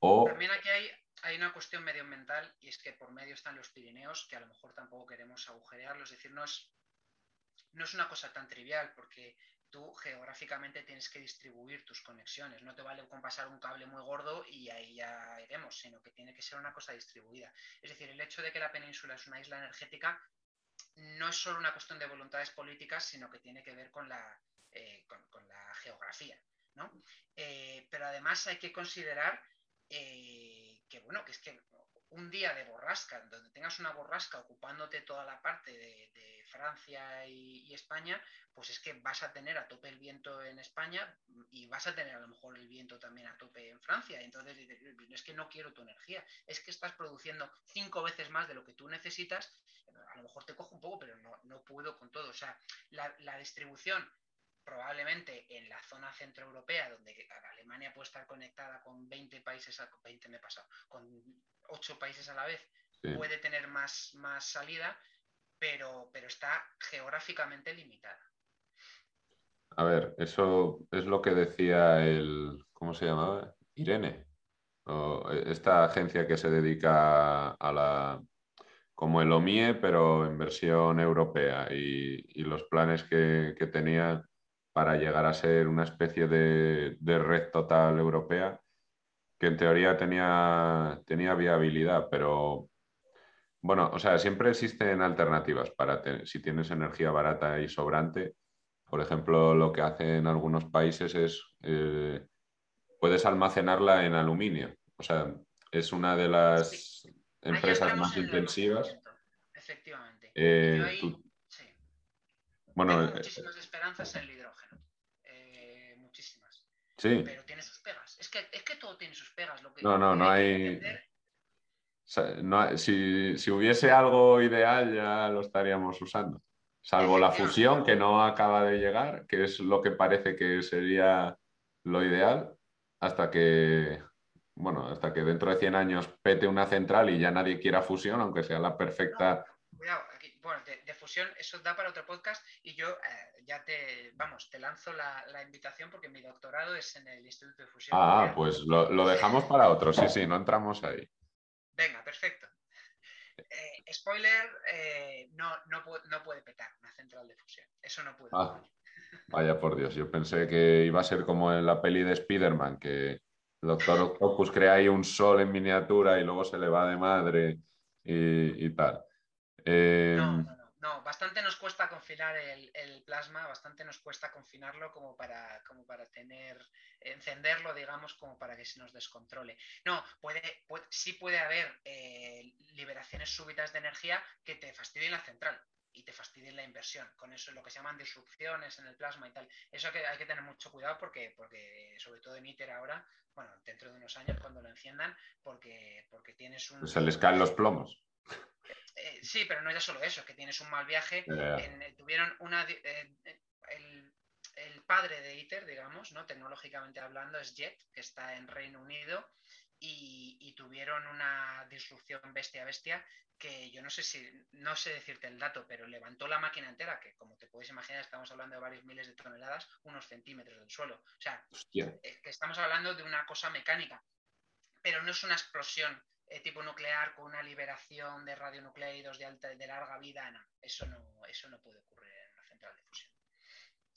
o... También aquí hay, hay una cuestión medioambiental y es que por medio están los Pirineos, que a lo mejor tampoco queremos agujerearlos, es decir, no es, una cosa tan trivial porque tú geográficamente tienes que distribuir tus conexiones. No te vale con pasar un cable muy gordo y ahí ya iremos, sino que tiene que ser una cosa distribuida. Es decir, el hecho de que la península es una isla energética no es solo una cuestión de voluntades políticas, sino que tiene que ver con la, eh, con la geografía. Eh, pero además hay que considerar eh, que, bueno, que es que un día de borrasca, donde tengas una borrasca ocupándote toda la parte de, Francia y, España, pues es que vas a tener a tope el viento en España y vas a tener a lo mejor el viento también a tope en Francia. Entonces, es que no quiero tu energía, es que estás produciendo cinco veces más de lo que tú necesitas. A lo mejor te cojo un poco, pero no, puedo con todo. O sea, la distribución probablemente en la zona centroeuropea, donde Alemania puede estar conectada con 20 países, 20 me he pasado, con 8 países a la vez, puede tener más, más salida, pero, pero está geográficamente limitada. A ver, eso es lo que decía el, ¿cómo se llamaba? Irene, esta agencia que se dedica a la, como el OMIE, pero en versión europea y, los planes que, que tenía para llegar a ser una especie de, red total europea que en teoría tenía, tenía viabilidad, pero bueno, o sea, siempre existen alternativas para si tienes energía barata y sobrante. Por ejemplo, lo que hacen algunos países es eh, puedes almacenarla en aluminio. O sea, es una de las empresas más intensivas. Efectivamente. Eh, bueno, eh, muchísimas esperanzas en el hidrógeno. Sí. Pero tiene sus pegas. Es que, es que todo tiene sus pegas. Lo que, no, no, no hay... si, si, hubiese algo ideal ya lo estaríamos usando. Salvo la fusión que no acaba de llegar, que es lo que parece que sería lo ideal, hasta que, bueno, hasta que dentro de 100 años pete una central y ya nadie quiera fusión, aunque sea la perfecta cuidado, aquí, bueno, de, fusión, eso da para otro podcast y yo eh, ya te, vamos, te lanzo la, invitación porque mi doctorado es en el Instituto de Fusión. Ah, pues lo, dejamos para otro, sí, sí, no entramos ahí. Venga, perfecto. Eh, spoiler, eh, no, no, puede petar una central de fusión, eso no puede. Ah, vaya por Dios, yo pensé que iba a ser como en la peli de Spider-Man, que el Doctor Octopus crea ahí un sol en miniatura y luego se le va de madre y tal. Em, no, no, no, bastante nos cuesta confinar el, plasma, bastante nos cuesta confinarlo como para, como para tener, encenderlo, digamos, como para que se nos descontrole. No, puede, sí puede haber eh, liberaciones súbitas de energía que te fastidien la central y te fastidien la inversión. Con eso es lo que se llaman disrupciones en el plasma y tal. Eso que hay que tener mucho cuidado porque, porque sobre todo en ITER ahora, bueno, dentro de unos años cuando lo enciendan, porque, porque tienes un... Se les caen los plomos. Eh, sí, pero no es ya solo eso, que tienes un mal viaje. Eh, tuvieron una. Eh, el, padre de ITER, digamos, ¿no? tecnológicamente hablando, es JET, que está en Reino Unido. y, tuvieron una disrupción bestia bestia que yo no sé si, no sé decirte el dato, pero levantó la máquina entera, que como te puedes imaginar, estamos hablando de varios miles de toneladas, unos centímetros del suelo. O sea, que estamos hablando de una cosa mecánica, pero no es una explosión tipo nuclear con una liberación de radionucleidos de alta de larga vida, no, eso no, eso no puede ocurrir en una central de fusión.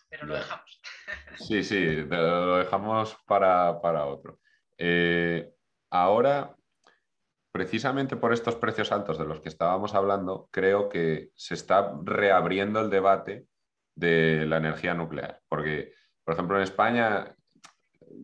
Pero lo dejamos. Sí, sí, lo dejamos para, otro. Eh, ahora, precisamente por estos precios altos de los que estábamos hablando, creo que se está reabriendo el debate de la energía nuclear. Porque, por ejemplo, en España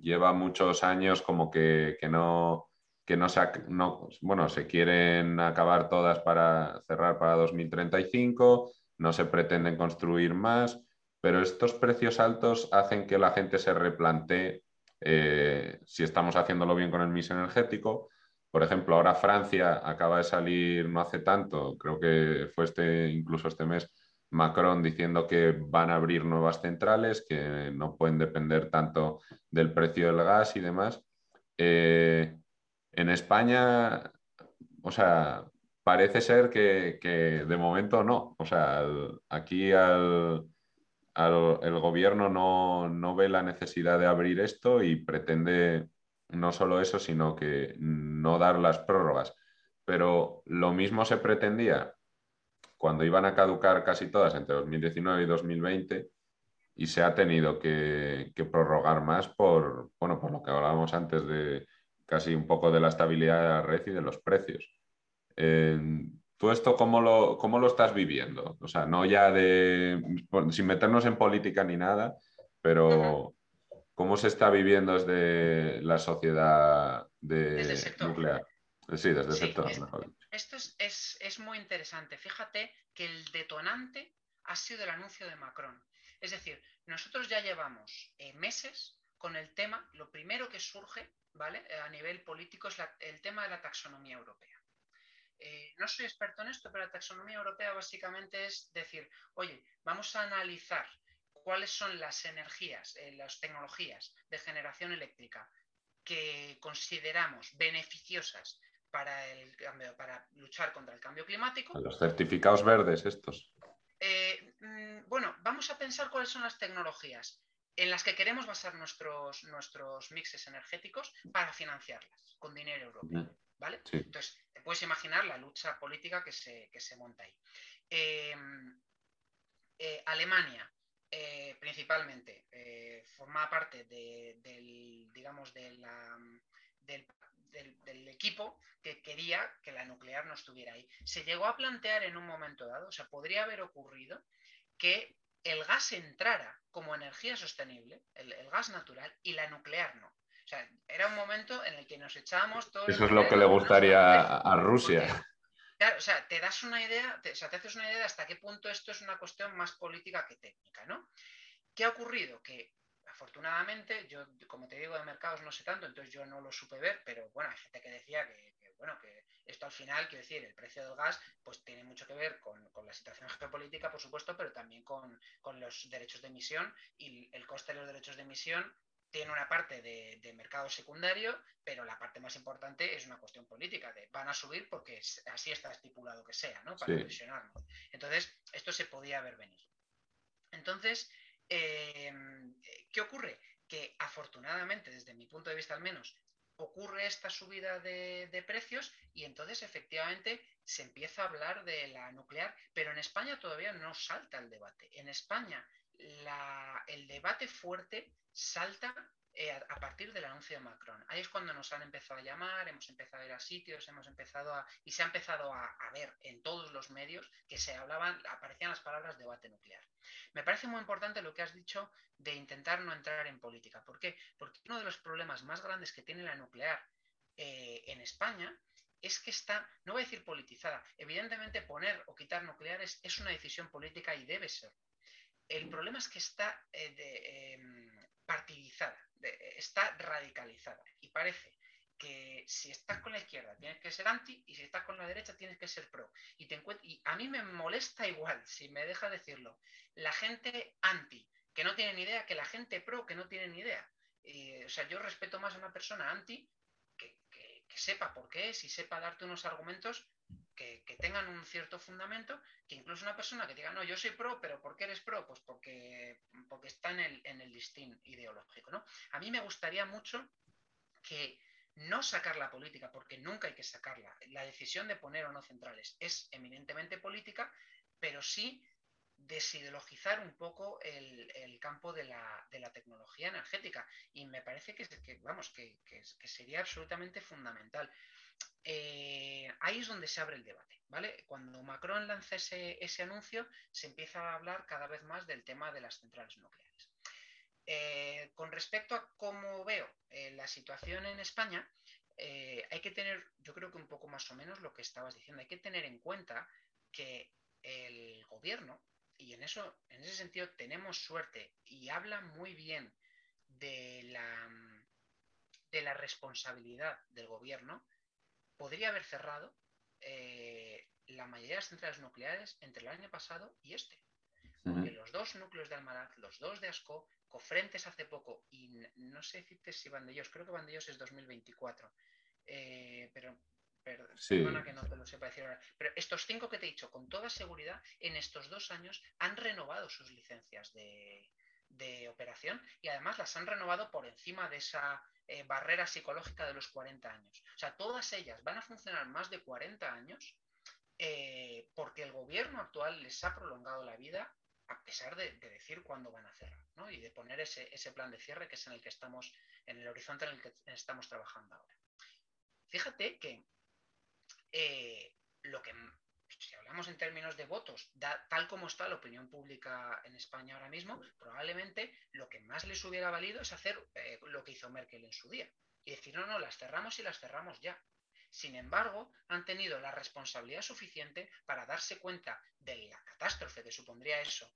lleva muchos años como que, no, que no se, no, bueno, se quieren acabar todas para cerrar para 2035, no se pretenden construir más, pero estos precios altos hacen que la gente se replantee eh, si estamos haciéndolo bien con el mix energético. Por ejemplo, ahora Francia acaba de salir no hace tanto, creo que fue este, incluso este mes, Macron diciendo que van a abrir nuevas centrales, que no pueden depender tanto del precio del gas y demás. Eh, en España, o sea, parece ser que, de momento no. O sea, aquí el gobierno no, ve la necesidad de abrir esto y pretende no solo eso, sino que no dar las prórrogas. Pero lo mismo se pretendía cuando iban a caducar casi todas entre 2019 y 2020 y se ha tenido que, prorrogar más por, bueno, por lo que hablábamos antes de casi un poco de la estabilidad de la red y de los precios. ¿Tú esto cómo lo, cómo lo estás viviendo? O sea, no ya de, sin meternos en política ni nada, pero ¿cómo se está viviendo desde la sociedad de nuclear? Sí, desde el sector. Esto es, es, muy interesante. Fíjate que el detonante ha sido el anuncio de Macron. Es decir, nosotros ya llevamos eh, meses con el tema, lo primero que surge, ¿vale? A nivel político es el tema de la taxonomía europea. Eh, no soy experto en esto, pero la taxonomía europea básicamente es decir, oye, vamos a analizar cuáles son las energías, eh, las tecnologías de generación eléctrica que consideramos beneficiosas para, el, para luchar contra el cambio climático. Los certificados verdes estos. Eh, mm, bueno, vamos a pensar cuáles son las tecnologías en las que queremos basar nuestros, nuestros mixes energéticos para financiarlas con dinero europeo. ¿Vale? Entonces, te puedes imaginar la lucha política que se, monta ahí. Em, eh, Alemania, eh, principalmente, eh, forma parte del, digamos, del, equipo que quería que la nuclear no estuviera ahí. Se llegó a plantear en un momento dado, o sea, podría haber ocurrido que el gas entrara como energía sostenible, el gas natural, y la nuclear no. O sea, era un momento en el que nos echábamos todos. Eso es lo que le gustaría a, Rusia. claro, o sea, te das una idea, te, o sea, te haces una idea de hasta qué punto esto es una cuestión más política que técnica, ¿no? ¿Qué ha ocurrido? Que afortunadamente, yo, como te digo, de mercados no sé tanto, entonces yo no lo supe ver, pero bueno, hay gente que decía que, bueno, que esto al final, quiero decir, el precio del gas, pues tiene mucho que ver con, la situación geopolítica, por supuesto, pero también con, con, los derechos de emisión y el coste de los derechos de emisión tiene una parte de, mercado secundario, pero la parte más importante es una cuestión política, de van a subir porque así está estipulado que sea, ¿no? Para presionarnos. Entonces, esto se podía ver venir. Entonces, em, ¿qué ocurre? Que afortunadamente, desde mi punto de vista al menos, ocurre esta subida de, precios y entonces efectivamente se empieza a hablar de la nuclear, pero en España todavía no salta el debate. En España el debate fuerte salta eh, a, partir del anuncio de Macron. Ahí es cuando nos han empezado a llamar, hemos empezado a ir a sitios, hemos empezado a. y se ha empezado a, ver en todos los medios que se hablaban, aparecían las palabras debate nuclear. Me parece muy importante lo que has dicho de intentar no entrar en política. ¿Por qué? Porque uno de los problemas más grandes que tiene la nuclear eh, en España es que está, no voy a decir politizada, evidentemente poner o quitar nucleares es una decisión política y debe ser. El problema es que está eh, em, partidizada, está radicalizada y parece que si estás con la izquierda tienes que ser anti y si estás con la derecha tienes que ser pro. Y, te y a mí me molesta igual, si me deja decirlo, la gente anti, que no tiene ni idea, que la gente pro, que no tiene ni idea. o sea, yo respeto más a una persona anti que, sepa por qué es y sepa darte unos argumentos que, tengan un cierto fundamento, que incluso una persona que diga, no, yo soy pro, pero ¿por qué eres pro? Pues porque, porque está en el, en el listín ideológico. ¿no? A mí me gustaría mucho que no sacar la política, porque nunca hay que sacarla. La decisión de poner o no centrales es eminentemente política, pero sí desideologizar un poco el, campo de la, tecnología energética. Y me parece que, vamos, que, sería absolutamente fundamental. Eh, ahí es donde se abre el debate, ¿vale? Cuando Macron lanza ese, anuncio, se empieza a hablar cada vez más del tema de las centrales nucleares. Eh, con respecto a cómo veo eh, la situación en España, hay que tener, yo creo que un poco más o menos lo que estabas diciendo, hay que tener en cuenta que el gobierno y en eso, en ese sentido, tenemos suerte y habla muy bien de la, de la responsabilidad del gobierno, podría haber cerrado eh, la mayoría de las centrales nucleares entre el año pasado y este. Porque los dos núcleos de Almaraz, los dos de Asco, Cofrentes hace poco, y no sé decirte si Vandellós, creo que Vandellós es 2024, eh, pero Perdona que no te lo sepa decir ahora. Pero estos cinco que te he dicho, con toda seguridad, en estos dos años han renovado sus licencias de, operación y además las han renovado por encima de esa eh, barrera psicológica de los 40 años. O sea, todas ellas van a funcionar más de 40 años eh, porque el gobierno actual les ha prolongado la vida a pesar de, decir cuándo van a cerrar ¿no? y de poner ese, plan de cierre que es en el que estamos, en el horizonte en el que estamos trabajando ahora. Fíjate que eh, lo que, si hablamos en términos de votos, tal como está la opinión pública en España ahora mismo, probablemente lo que más les hubiera valido es hacer eh, lo que hizo Merkel en su día y decir, no, no, las cerramos y las cerramos ya. Sin embargo, han tenido la responsabilidad suficiente para darse cuenta de la catástrofe que supondría eso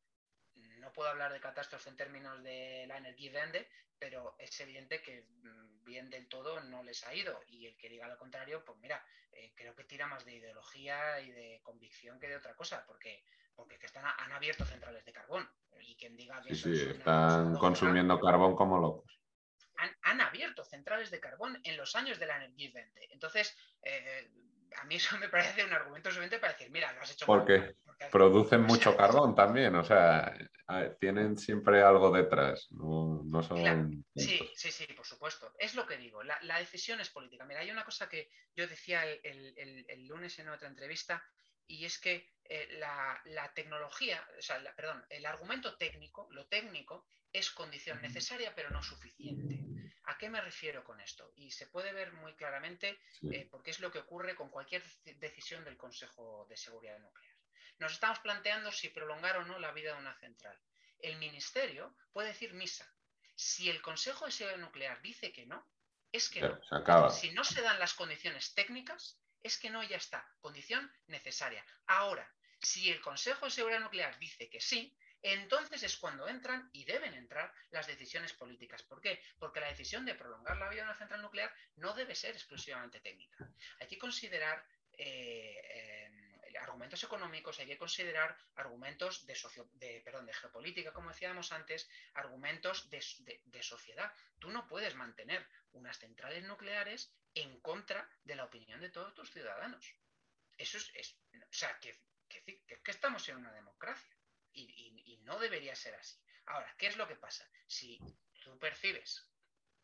no puedo hablar de catástrofe en términos de la energía vende, pero es evidente que mm, bien del todo no les ha ido. Y el que diga lo contrario, pues mira, eh, creo que tira más de ideología y de convicción que de otra cosa, porque, porque están, han abierto centrales de carbón. Y quien diga que sí, sí, están consumiendo carbón como locos. Han, abierto centrales de carbón en los años de la energía vende. Entonces, eh, a mí eso me parece un argumento suficiente para decir, mira, lo has hecho porque producen mucho carbón también, o sea, tienen siempre algo detrás, no, son... Sí, sí, sí, por supuesto. Es lo que digo, la, decisión es política. Mira, hay una cosa que yo decía el, lunes en otra entrevista y es que eh, la, tecnología, o sea, perdón, el argumento técnico, lo técnico, es condición necesaria pero no suficiente. ¿A qué me refiero con esto? Y se puede ver muy claramente eh, porque es lo que ocurre con cualquier decisión del Consejo de Seguridad Nuclear. Nos estamos planteando si prolongar o no la vida de una central. El Ministerio puede decir misa. Si el Consejo de Seguridad Nuclear dice que no, es que no. Si no se dan las condiciones técnicas, es que no, ya está. Condición necesaria. Ahora, si el Consejo de Seguridad Nuclear dice que sí, entonces es cuando entran y deben entrar las decisiones políticas. ¿Por qué? Porque la decisión de prolongar la vida de una central nuclear no debe ser exclusivamente técnica. Hay que considerar eh, eh, argumentos económicos, hay que considerar argumentos de, perdón, de geopolítica, como decíamos antes, argumentos de, sociedad. Tú no puedes mantener unas centrales nucleares en contra de la opinión de todos tus ciudadanos. Eso es, o sea, que estamos en una democracia no debería ser así. Ahora, ¿qué es lo que pasa? Si tú percibes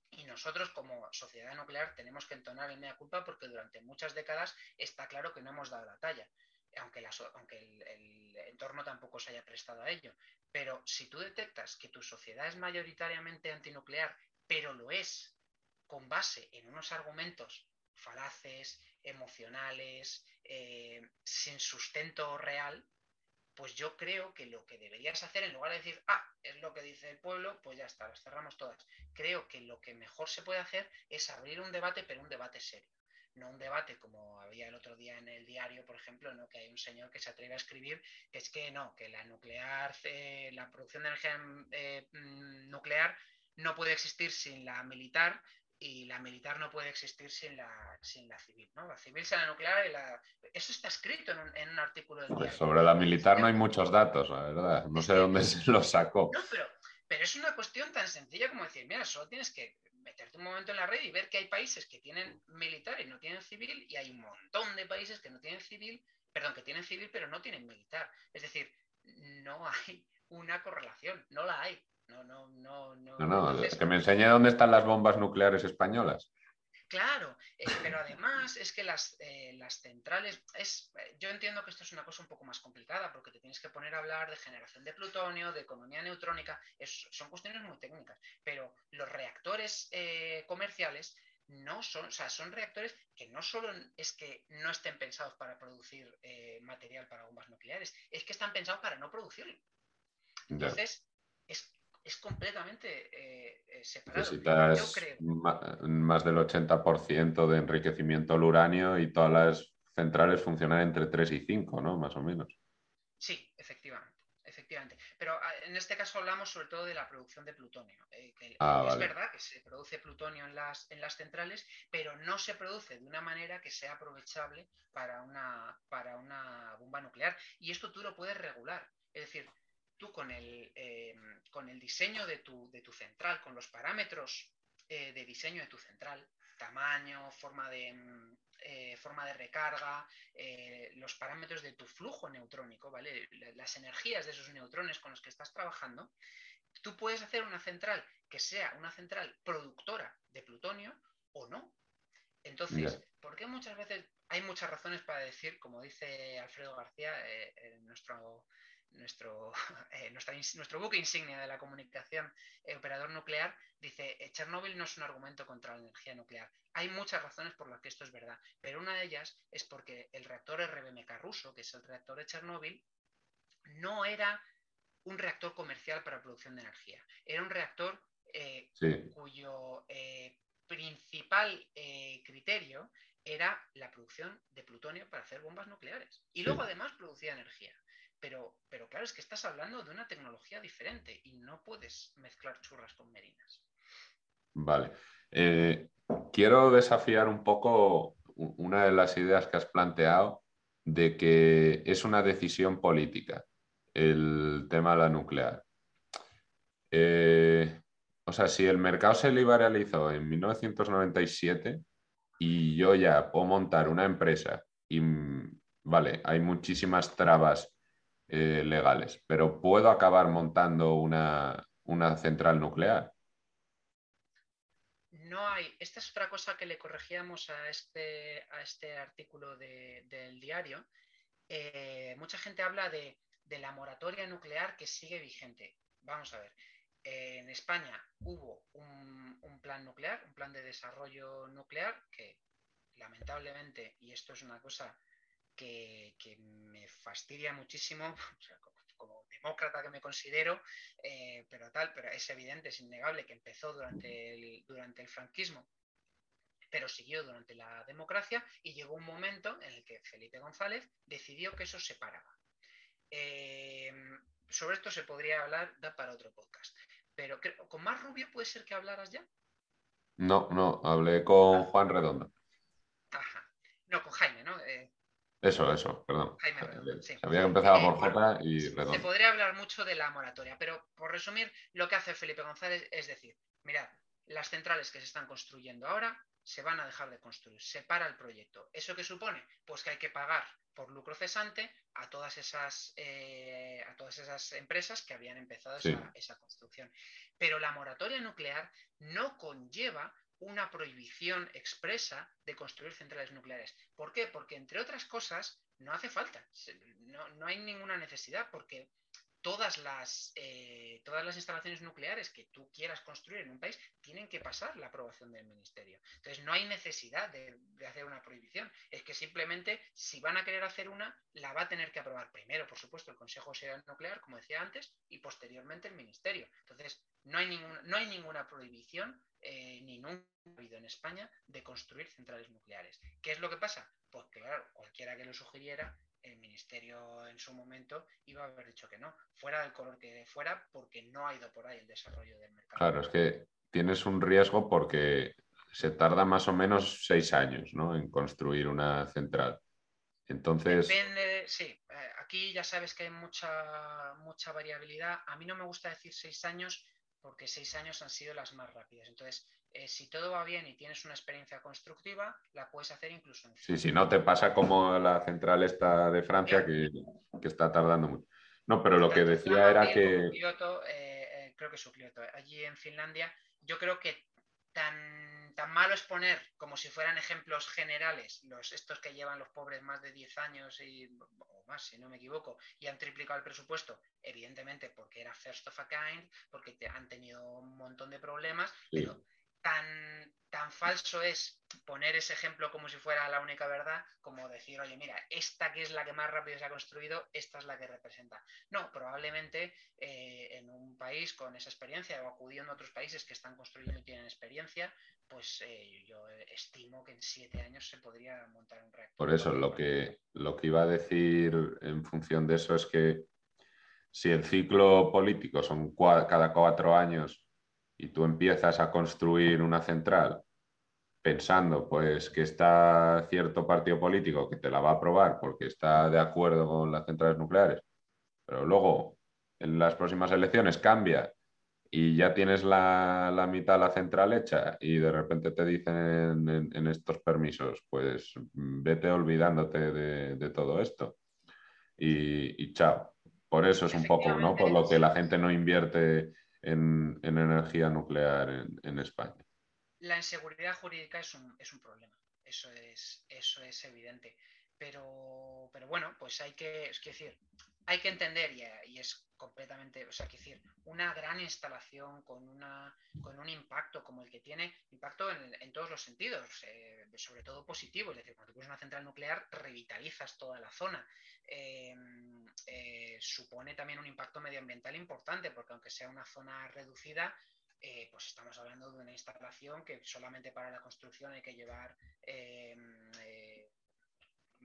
y nosotros como sociedad nuclear tenemos que entonar el mea culpa porque durante muchas décadas está claro que no hemos dado la talla, aunque, el, entorno tampoco se haya prestado a ello. Pero si tú detectas que tu sociedad es mayoritariamente antinuclear, pero lo es con base en unos argumentos falaces, emocionales, eh, sin sustento real, pues yo creo que lo que deberías hacer, en lugar de decir, ah, es lo que dice el pueblo, pues ya está, las cerramos todas. Creo que lo que mejor se puede hacer es abrir un debate, pero un debate serio. No un debate como había el otro día en el diario, por ejemplo, ¿no? que hay un señor que se atreve a escribir que es que no, que la nuclear, eh, la producción de energía eh, mm, nuclear no puede existir sin la militar y la militar no puede existir sin la, sin la civil. ¿no? La civil sin la nuclear y la... Eso está escrito en un, en un artículo del pues Sobre la militar no hay muchos datos, la verdad. No sé dónde se los sacó. No, pero, pero es una cuestión tan sencilla como decir, mira, solo tienes que meterte un momento en la red y ver que hay países que tienen militar y no tienen civil y hay un montón de países que no tienen civil, perdón, que tienen civil pero no tienen militar. Es decir, no hay una correlación, no la hay. No, no, no, no. No, no, que me enseñe dónde están las bombas nucleares españolas. Claro, eh, pero además es que las, eh, las centrales, es, eh, yo entiendo que esto es una cosa un poco más complicada porque te tienes que poner a hablar de generación de plutonio, de economía neutrónica, son cuestiones muy técnicas, pero los reactores comerciales no son, o sea, son reactores que no solo es que no estén pensados para producir material para bombas nucleares, es que están pensados para no producirlo. Entonces, es es completamente eh, eh, separado. Necesitas más del 80% de enriquecimiento al uranio y todas las centrales funcionan entre 3 y 5, ¿no? Más o menos. Sí, efectivamente. Efectivamente. Pero ah, en este caso hablamos sobre todo de la producción de plutonio. Eh, ah, es verdad que se produce plutonio en las, en las centrales, pero no se produce de una manera que sea aprovechable para una, para una bomba nuclear. Y esto tú lo puedes regular. Es decir, tú con el, em, con el diseño de tu, de tu, central, con los parámetros eh, de diseño de tu central, tamaño, forma de, em, eh, forma de recarga, eh, los parámetros de tu flujo neutrónico, ¿vale? Las energías de esos neutrones con los que estás trabajando, tú puedes hacer una central que sea una central productora de plutonio o no. Entonces, ¿por qué muchas veces hay muchas razones para decir, como dice Alfredo García, nuestro nuestro, eh, nuestro buque insignia de la comunicación eh, operador nuclear, dice, eh, Chernóbil no es un argumento contra la energía nuclear. Hay muchas razones por las que esto es verdad, pero una de ellas es porque el reactor RBMK ruso, que es el reactor de Chernóbil, no era un reactor comercial para producción de energía. Era un reactor cuyo principal criterio era la producción de plutonio para hacer bombas nucleares. Y luego además producía energía. Pero, pero claro, es que estás hablando de una tecnología diferente y no puedes mezclar churras con merinas. Vale. Eh, quiero desafiar un poco una de las ideas que has planteado de que es una decisión política el tema de la nuclear. Eh, o sea, si el mercado se liberalizó en 1997 y yo ya puedo montar una empresa y, vale, hay muchísimas trabas eh, legales, pero puedo acabar montando una, central nuclear. No hay. Esta es otra cosa que le corregíamos a este, a este artículo del diario. Eh, mucha gente habla de, la moratoria nuclear que sigue vigente. Vamos a ver. en España hubo un, un, plan nuclear, un plan de desarrollo nuclear que lamentablemente, y esto es una cosa que, me fastidia muchísimo, como, demócrata que me considero, eh, pero tal, pero es evidente, es innegable que empezó durante el, durante el franquismo, pero siguió durante la democracia y llegó un momento en el que Felipe González decidió que eso se paraba. Eh, sobre esto se podría hablar da para otro podcast. Pero ¿con más Rubio puede ser que hablaras ya? No, no, hablé con Juan Redondo. Ajá. No, con Jaime, ¿no? Eh, eso, eso, perdón. Había empezado por eh, J y Se podría hablar mucho de la moratoria, pero por resumir, lo que hace Felipe González es decir, mirad, las centrales que se están construyendo ahora se van a dejar de construir, se para el proyecto. ¿Eso qué supone? Pues que hay que pagar por lucro cesante a todas esas, eh, a todas esas empresas que habían empezado esa, esa construcción. Pero la moratoria nuclear no conlleva una prohibición expresa de construir centrales nucleares. ¿Por qué? Porque, entre otras cosas, no hace falta, no, hay ninguna necesidad, porque todas las, eh, todas las instalaciones nucleares que tú quieras construir en un país tienen que pasar la aprobación del ministerio. Entonces, no hay necesidad de, hacer una prohibición. Es que simplemente, si van a querer hacer una, la va a tener que aprobar primero, por supuesto, el Consejo de Nuclear, como decía antes, y posteriormente el ministerio. Entonces, no hay, no hay ninguna prohibición eh, ni nunca ha habido en España de construir centrales nucleares. ¿Qué es lo que pasa? Pues claro, cualquiera que lo sugiriera, el ministerio en su momento iba a haber dicho que no, fuera del color que fuera, porque no ha ido por ahí el desarrollo del mercado. Claro, es que tienes un riesgo porque se tarda más o menos seis años ¿no? en construir una central. Entonces. Depende, sí. Eh, aquí ya sabes que hay mucha, mucha variabilidad. A mí no me gusta decir seis años porque seis años han sido las más rápidas. Entonces, eh, si todo va bien y tienes una experiencia constructiva, la puedes hacer incluso en Sí, si no te pasa como la central esta de Francia que, está tardando mucho. No, pero lo que decía era que... Kyoto, eh, eh, creo que su Kyoto, allí en Finlandia, yo creo que tan, tan malo es poner como si fueran ejemplos generales los estos que llevan los pobres más de 10 años y, o más, si no me equivoco, y han triplicado el presupuesto, evidentemente porque era first of a kind, porque te, han tenido un montón de problemas, pero tan, falso es poner ese ejemplo como si fuera la única verdad, como decir, oye, mira, esta que es la que más rápido se ha construido, esta es la que representa. No, probablemente eh, en un país con esa experiencia o acudiendo a otros países que están construyendo y tienen experiencia, pues eh, yo estimo que en siete años se podría montar un reactor. Por eso, lo que, lo que iba a decir en función de eso es que si el ciclo político son cada cuatro años y tú empiezas a construir una central pensando pues que está cierto partido político que te la va a aprobar porque está de acuerdo con las centrales nucleares, pero luego en las próximas elecciones cambia y ya tienes la, mitad de la central hecha y de repente te dicen en, estos permisos, pues vete olvidándote de, todo esto y, chao. Por eso es un poco, ¿no? Por lo que la gente no invierte en, energía nuclear en, España. La inseguridad jurídica es un, es un problema, eso es, eso es evidente. Pero, pero bueno, pues hay que, es decir, hay que entender, y, es completamente, o sea, que decir, una gran instalación con, una, con un impacto como el que tiene, impacto en, todos los sentidos, eh, sobre todo positivo, es decir, cuando pones una central nuclear, revitalizas toda la zona. Eh, eh, supone también un impacto medioambiental importante, porque aunque sea una zona reducida, pues estamos hablando de una instalación que solamente para la construcción hay que llevar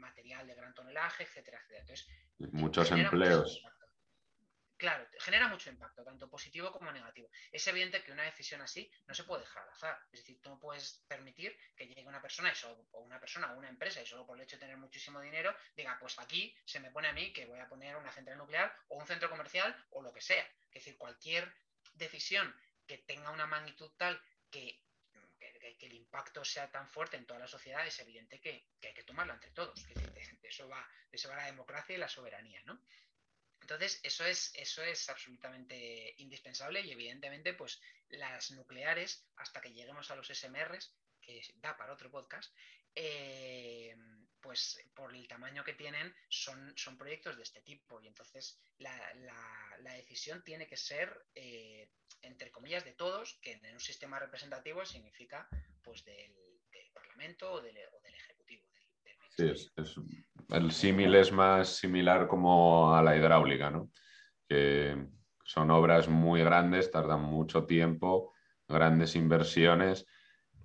material de gran tonelaje, etcétera, etcétera. Entonces, Muchos empleos. claro, genera mucho impacto, tanto positivo como negativo. Es evidente que una decisión así no se puede dejar al azar. Es decir, tú no puedes permitir que llegue una persona o una persona o una empresa y solo por el hecho de tener muchísimo dinero diga, pues aquí se me pone a mí que voy a poner una central nuclear o un centro comercial o lo que sea. Es decir, cualquier decisión que tenga una magnitud tal que que, el impacto sea tan fuerte en toda la sociedad, es evidente que, hay que tomarlo entre todos. de, eso va, eso va la democracia y la soberanía, ¿no? Entonces, eso es, eso es absolutamente indispensable y evidentemente, pues las nucleares, hasta que lleguemos a los SMRs, que da para otro podcast, eh, pues por el tamaño que tienen, son, son proyectos de este tipo. Y entonces la, decisión tiene que ser, eh, entre comillas, de todos, que en un sistema representativo significa pues del, Parlamento o del, Ejecutivo. sí, es, el símil es más similar como a la hidráulica, ¿no? Que son obras muy grandes, tardan mucho tiempo, grandes inversiones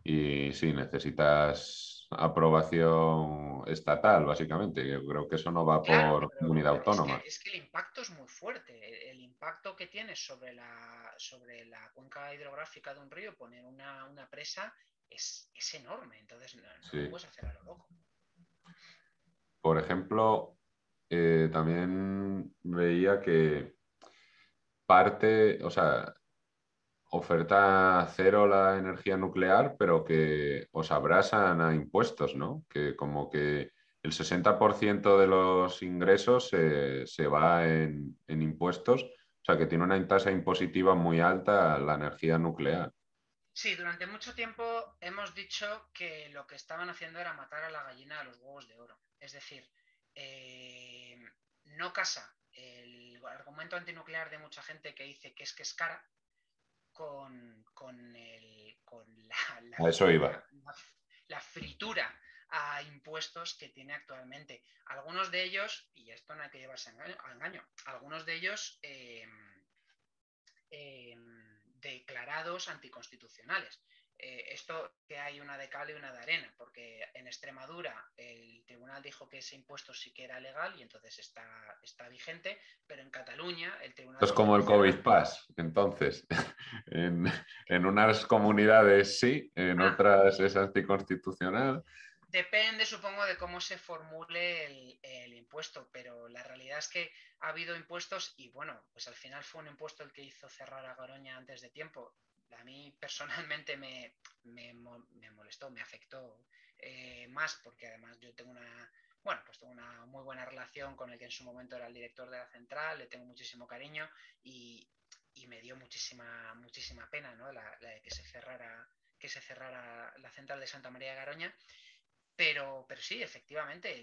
y sí, necesitas aprobación estatal, básicamente. Yo creo que eso no va por comunidad autónoma. Es que, el impacto es muy fuerte. El impacto que tiene sobre la, sobre la cuenca hidrográfica de un río, poner una, presa, es, enorme. Entonces, no, puedes hacer a lo loco. Por ejemplo, eh, también veía que parte, o sea, oferta cero la energía nuclear, pero que os abrasan a impuestos, ¿no? Que como que el 60% de los ingresos se, va en, impuestos, o sea que tiene una tasa impositiva muy alta la energía nuclear. Sí, durante mucho tiempo hemos dicho que lo que estaban haciendo era matar a la gallina a los huevos de oro. Es decir, eh, no casa el argumento antinuclear de mucha gente que dice que es que es cara, con, con, el, con la, Eso iba. La, fritura a impuestos que tiene actualmente. Algunos de ellos, y esto no hay que llevarse a engaño, algunos de ellos em, em, declarados anticonstitucionales. Eh, esto que hay una de cal y una de arena, porque en Extremadura el tribunal dijo que ese impuesto sí que era legal y entonces está, está vigente, pero en Cataluña el tribunal... Es como el COVID Pass, entonces. en, unas comunidades sí, en ah. otras es anticonstitucional. Depende, supongo, de cómo se formule el, impuesto, pero la realidad es que ha habido impuestos y bueno, pues al final fue un impuesto el que hizo cerrar a Garoña antes de tiempo a mí personalmente me, molestó, me afectó eh, más porque además yo tengo una, bueno, pues tengo una muy buena relación con el que en su momento era el director de la central, le tengo muchísimo cariño y, me dio muchísima, muchísima pena ¿no? la, que se cerrara que se cerrara la central de Santa María de Garoña. Pero, pero sí, efectivamente,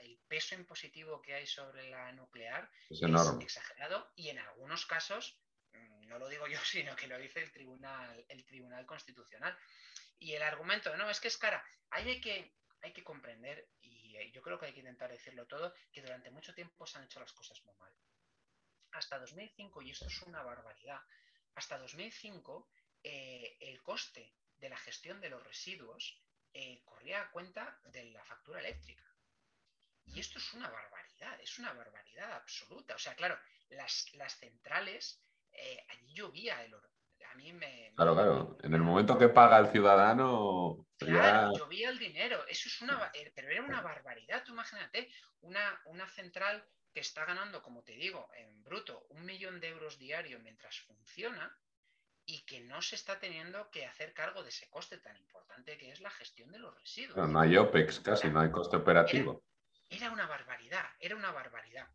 el peso impositivo que hay sobre la nuclear es, exagerado y en algunos casos, mm, no lo digo yo, sino que lo dice el Tribunal, el tribunal Constitucional. Y el argumento, no, es que es cara. hay que, hay que comprender, y yo creo que hay que intentar decirlo todo, que durante mucho tiempo se han hecho las cosas muy mal. Hasta 2005, y esto es una barbaridad, hasta 2005 eh, el coste de la gestión de los residuos eh, corría a cuenta de la factura eléctrica. Y esto es una barbaridad, es una barbaridad absoluta. O sea, claro, las, centrales, eh, allí llovía el oro. A mí me, Claro, claro. En el momento que paga el ciudadano. Claro, llovía el dinero. Eso es una. Pero era una barbaridad. Tú imagínate, una, una central que está ganando, como te digo, en bruto, un millón de euros diario mientras funciona, y que no se está teniendo que hacer cargo de ese coste tan importante que es la gestión de los residuos. No, hay OPEX casi, no hay coste operativo. Era, una barbaridad, era una barbaridad.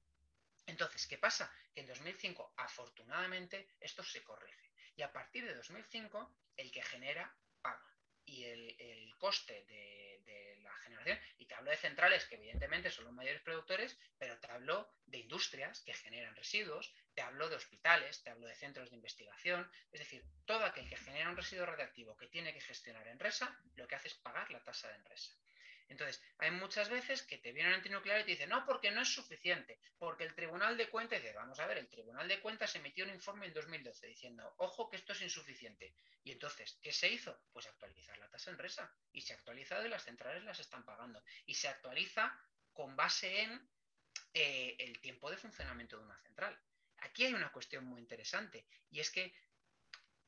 Entonces, ¿qué pasa? Que en 2005, afortunadamente, esto se corrige. Y a partir de 2005, el que genera paga. Y el, coste de, de, la generación, y te hablo de centrales que evidentemente son los mayores productores, pero te hablo de industrias que generan residuos, te hablo de hospitales, te hablo de centros de investigación, es decir, todo aquel que genera un residuo radiactivo que tiene que gestionar en RESA, lo que hace es pagar la tasa de ENRESA. Entonces, hay muchas veces que te viene un antinuclear y te dice, no, porque no es suficiente, porque el Tribunal de Cuentas dice, vamos a ver, el Tribunal de Cuentas emitió un informe en 2012 diciendo, ojo que esto es insuficiente. Y entonces, ¿qué se hizo? Pues actualizar la tasa en RESA. Y se actualiza y las centrales las están pagando. Y se actualiza con base en eh, el tiempo de funcionamiento de una central. Aquí hay una cuestión muy interesante y es que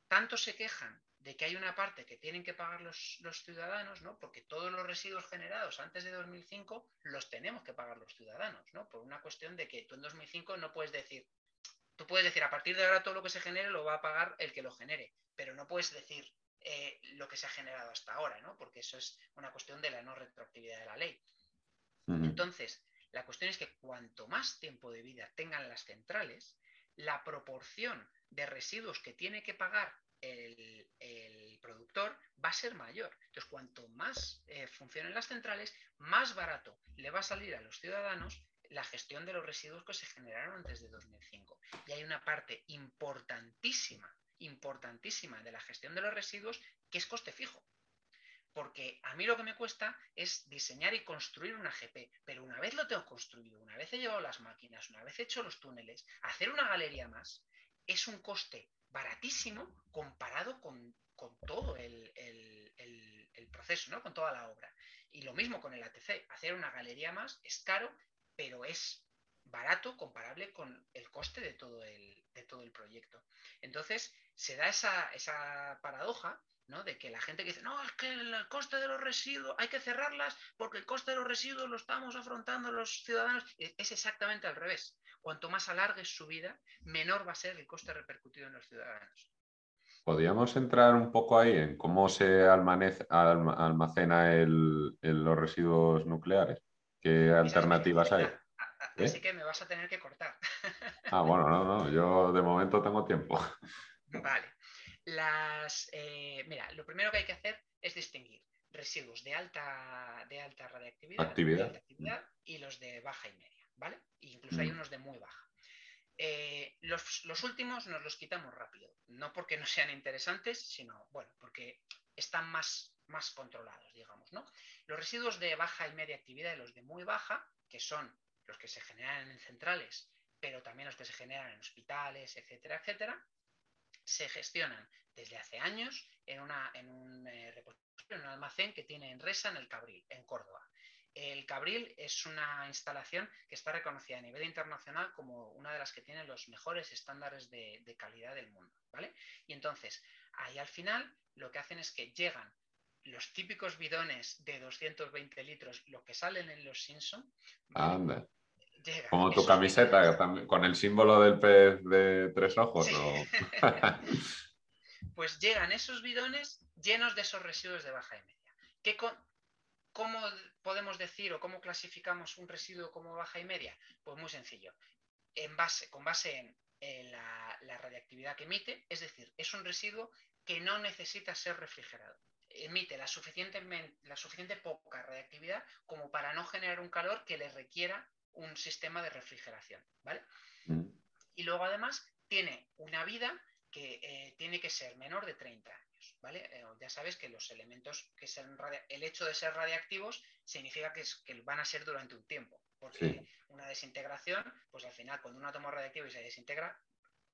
tanto se quejan de que hay una parte que tienen que pagar los, ciudadanos, ¿no? Porque todos los residuos generados antes de 2005 los tenemos que pagar los ciudadanos, ¿no? Por una cuestión de que tú en 2005 no puedes decir, tú puedes decir a partir de ahora todo lo que se genere lo va a pagar el que lo genere, pero no puedes decir eh, lo que se ha generado hasta ahora, ¿no? Porque eso es una cuestión de la no retroactividad de la ley. Entonces, la cuestión es que cuanto más tiempo de vida tengan las centrales, la proporción de residuos que tiene que pagar el, productor va a ser mayor. Entonces, cuanto más eh, funcionen las centrales, más barato le va a salir a los ciudadanos la gestión de los residuos que se generaron antes de 2005. Y hay una parte importantísima, importantísima de la gestión de los residuos que es coste fijo. Porque a mí lo que me cuesta es diseñar y construir una GP, pero una vez lo tengo construido, una vez he llevado las máquinas, una vez he hecho los túneles, hacer una galería más es un coste baratísimo comparado con, todo el, proceso, ¿no? con toda la obra. Y lo mismo con el ATC, hacer una galería más es caro, pero es barato comparable con el coste de todo el, de todo el proyecto. Entonces, se da esa, esa paradoja de que la gente que dice, no, es que el coste de los residuos hay que cerrarlas porque el coste de los residuos lo estamos afrontando los ciudadanos. Es exactamente al revés. Cuanto más alargues su vida, menor va a ser el coste repercutido en los ciudadanos. ¿Podríamos entrar un poco ahí en cómo se almacena los residuos nucleares? ¿Qué alternativas hay? Así ¿Eh? que me vas a tener que cortar. Ah, bueno, no, no, yo de momento tengo tiempo. Vale. Las, eh, mira, lo primero que hay que hacer es distinguir residuos de alta, de alta radiactividad y los de baja y media, ¿vale? incluso hay mm. unos de muy baja. Eh, los, últimos nos los quitamos rápido, no porque no sean interesantes, sino, bueno, porque están más, más controlados, digamos, ¿no? Los residuos de baja y media actividad y los de muy baja, que son los que se generan en centrales, pero también los que se generan en hospitales, etcétera, etcétera, se gestionan desde hace años en, una, en un eh, repositorio, en un almacén que tiene en Resa, en el Cabril, en Córdoba. El Cabril es una instalación que está reconocida a nivel internacional como una de las que tiene los mejores estándares de, calidad del mundo. ¿vale? Y entonces, ahí al final lo que hacen es que llegan los típicos bidones de 220 litros, lo que salen en los Simpson. Anda. Como tu camiseta, con el símbolo del pez de tres ojos. Pues llegan esos bidones llenos de esos residuos de baja y media. ¿Qué ¿Cómo podemos decir o cómo clasificamos un residuo como baja y media? Pues muy sencillo. En base, con base en, la, la radiactividad que emite, es decir, es un residuo que no necesita ser refrigerado emite la suficiente, la suficiente poca radiactividad como para no generar un calor que le requiera un sistema de refrigeración, ¿vale? Mm. Y luego además tiene una vida que eh, tiene que ser menor de 30 ¿vale? Eh, ya sabes que los elementos que sean el hecho de ser radiactivos significa que, que van a ser durante un tiempo, porque una desintegración, pues al final cuando un átomo radiactivo y se desintegra,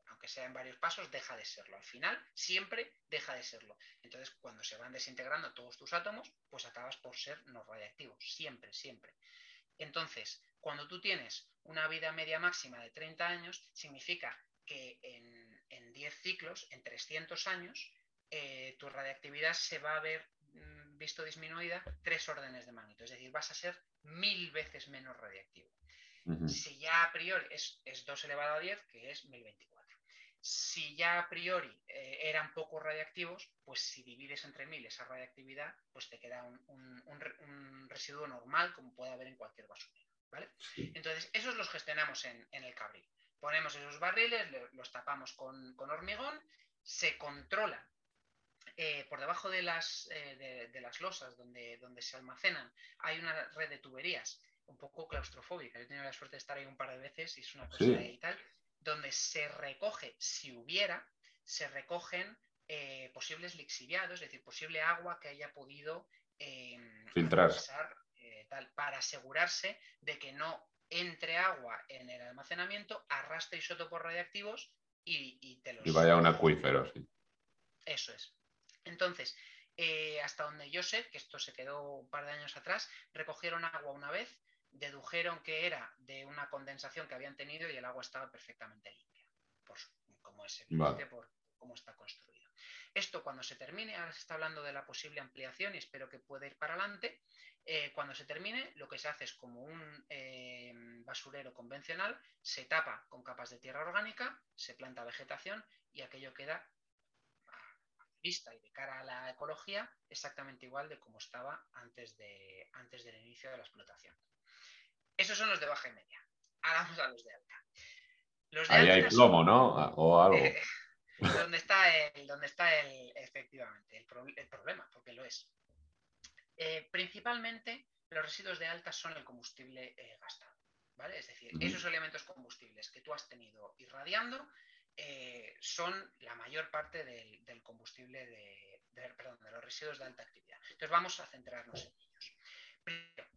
aunque sea en varios pasos, deja de serlo. Al final, siempre deja de serlo. Entonces, cuando se van desintegrando todos tus átomos, pues acabas por ser no radiactivo. Siempre, siempre. Entonces, cuando tú tienes una vida media máxima de 30 años, significa que en, 10 ciclos, en 300 años, eh, tu radiactividad se va a ver mm, visto disminuida tres órdenes de magnitud. Es decir, vas a ser mil veces menos radiactivo. Si ya a priori es, es 2 elevado a 10, que es 1024 si ya a priori eh, eran poco radiactivos, pues si divides entre mil esa radiactividad, pues te queda un, residuo normal como puede haber en cualquier basurero. ¿vale? Entonces, esos los gestionamos en, el cabril. Ponemos esos barriles, los tapamos con, hormigón, se controla eh, por debajo de las, eh, de, las losas donde, donde se almacenan, hay una red de tuberías un poco claustrofóbica. Yo he tenido la suerte de estar ahí un par de veces y es una cosa y tal donde se recoge, si hubiera, se recogen eh, posibles lixiviados, es decir, posible agua que haya podido em, filtrar eh, para asegurarse de que no entre agua en el almacenamiento, arrastre isótopos radiactivos y, y te los... Y vaya un acuífero, sí. Eso es. Entonces, eh, hasta donde yo sé, que esto se quedó un par de años atrás, recogieron agua una vez dedujeron que era de una condensación que habían tenido y el agua estaba perfectamente limpia, por, como es evidente por cómo está construido. Esto cuando se termine, ahora se está hablando de la posible ampliación y espero que pueda ir para adelante, eh, cuando se termine lo que se hace es como un eh, basurero convencional, se tapa con capas de tierra orgánica, se planta vegetación y aquello queda a vista y de cara a la ecología exactamente igual de como estaba antes, de, antes del inicio de la explotación. Esos son los de baja y media. Ahora vamos a los de alta. Ahí hay plomo, ¿no? O algo. Eh, donde está el, donde está el, efectivamente, el, problema, porque lo es. Eh, principalmente, los residuos de alta son el combustible eh, gastado. ¿vale? Es decir, esos elementos combustibles que tú has tenido irradiando son la mayor parte del, combustible de, perdón, de los residuos de alta actividad. Entonces vamos a centrarnos en ellos. Primero,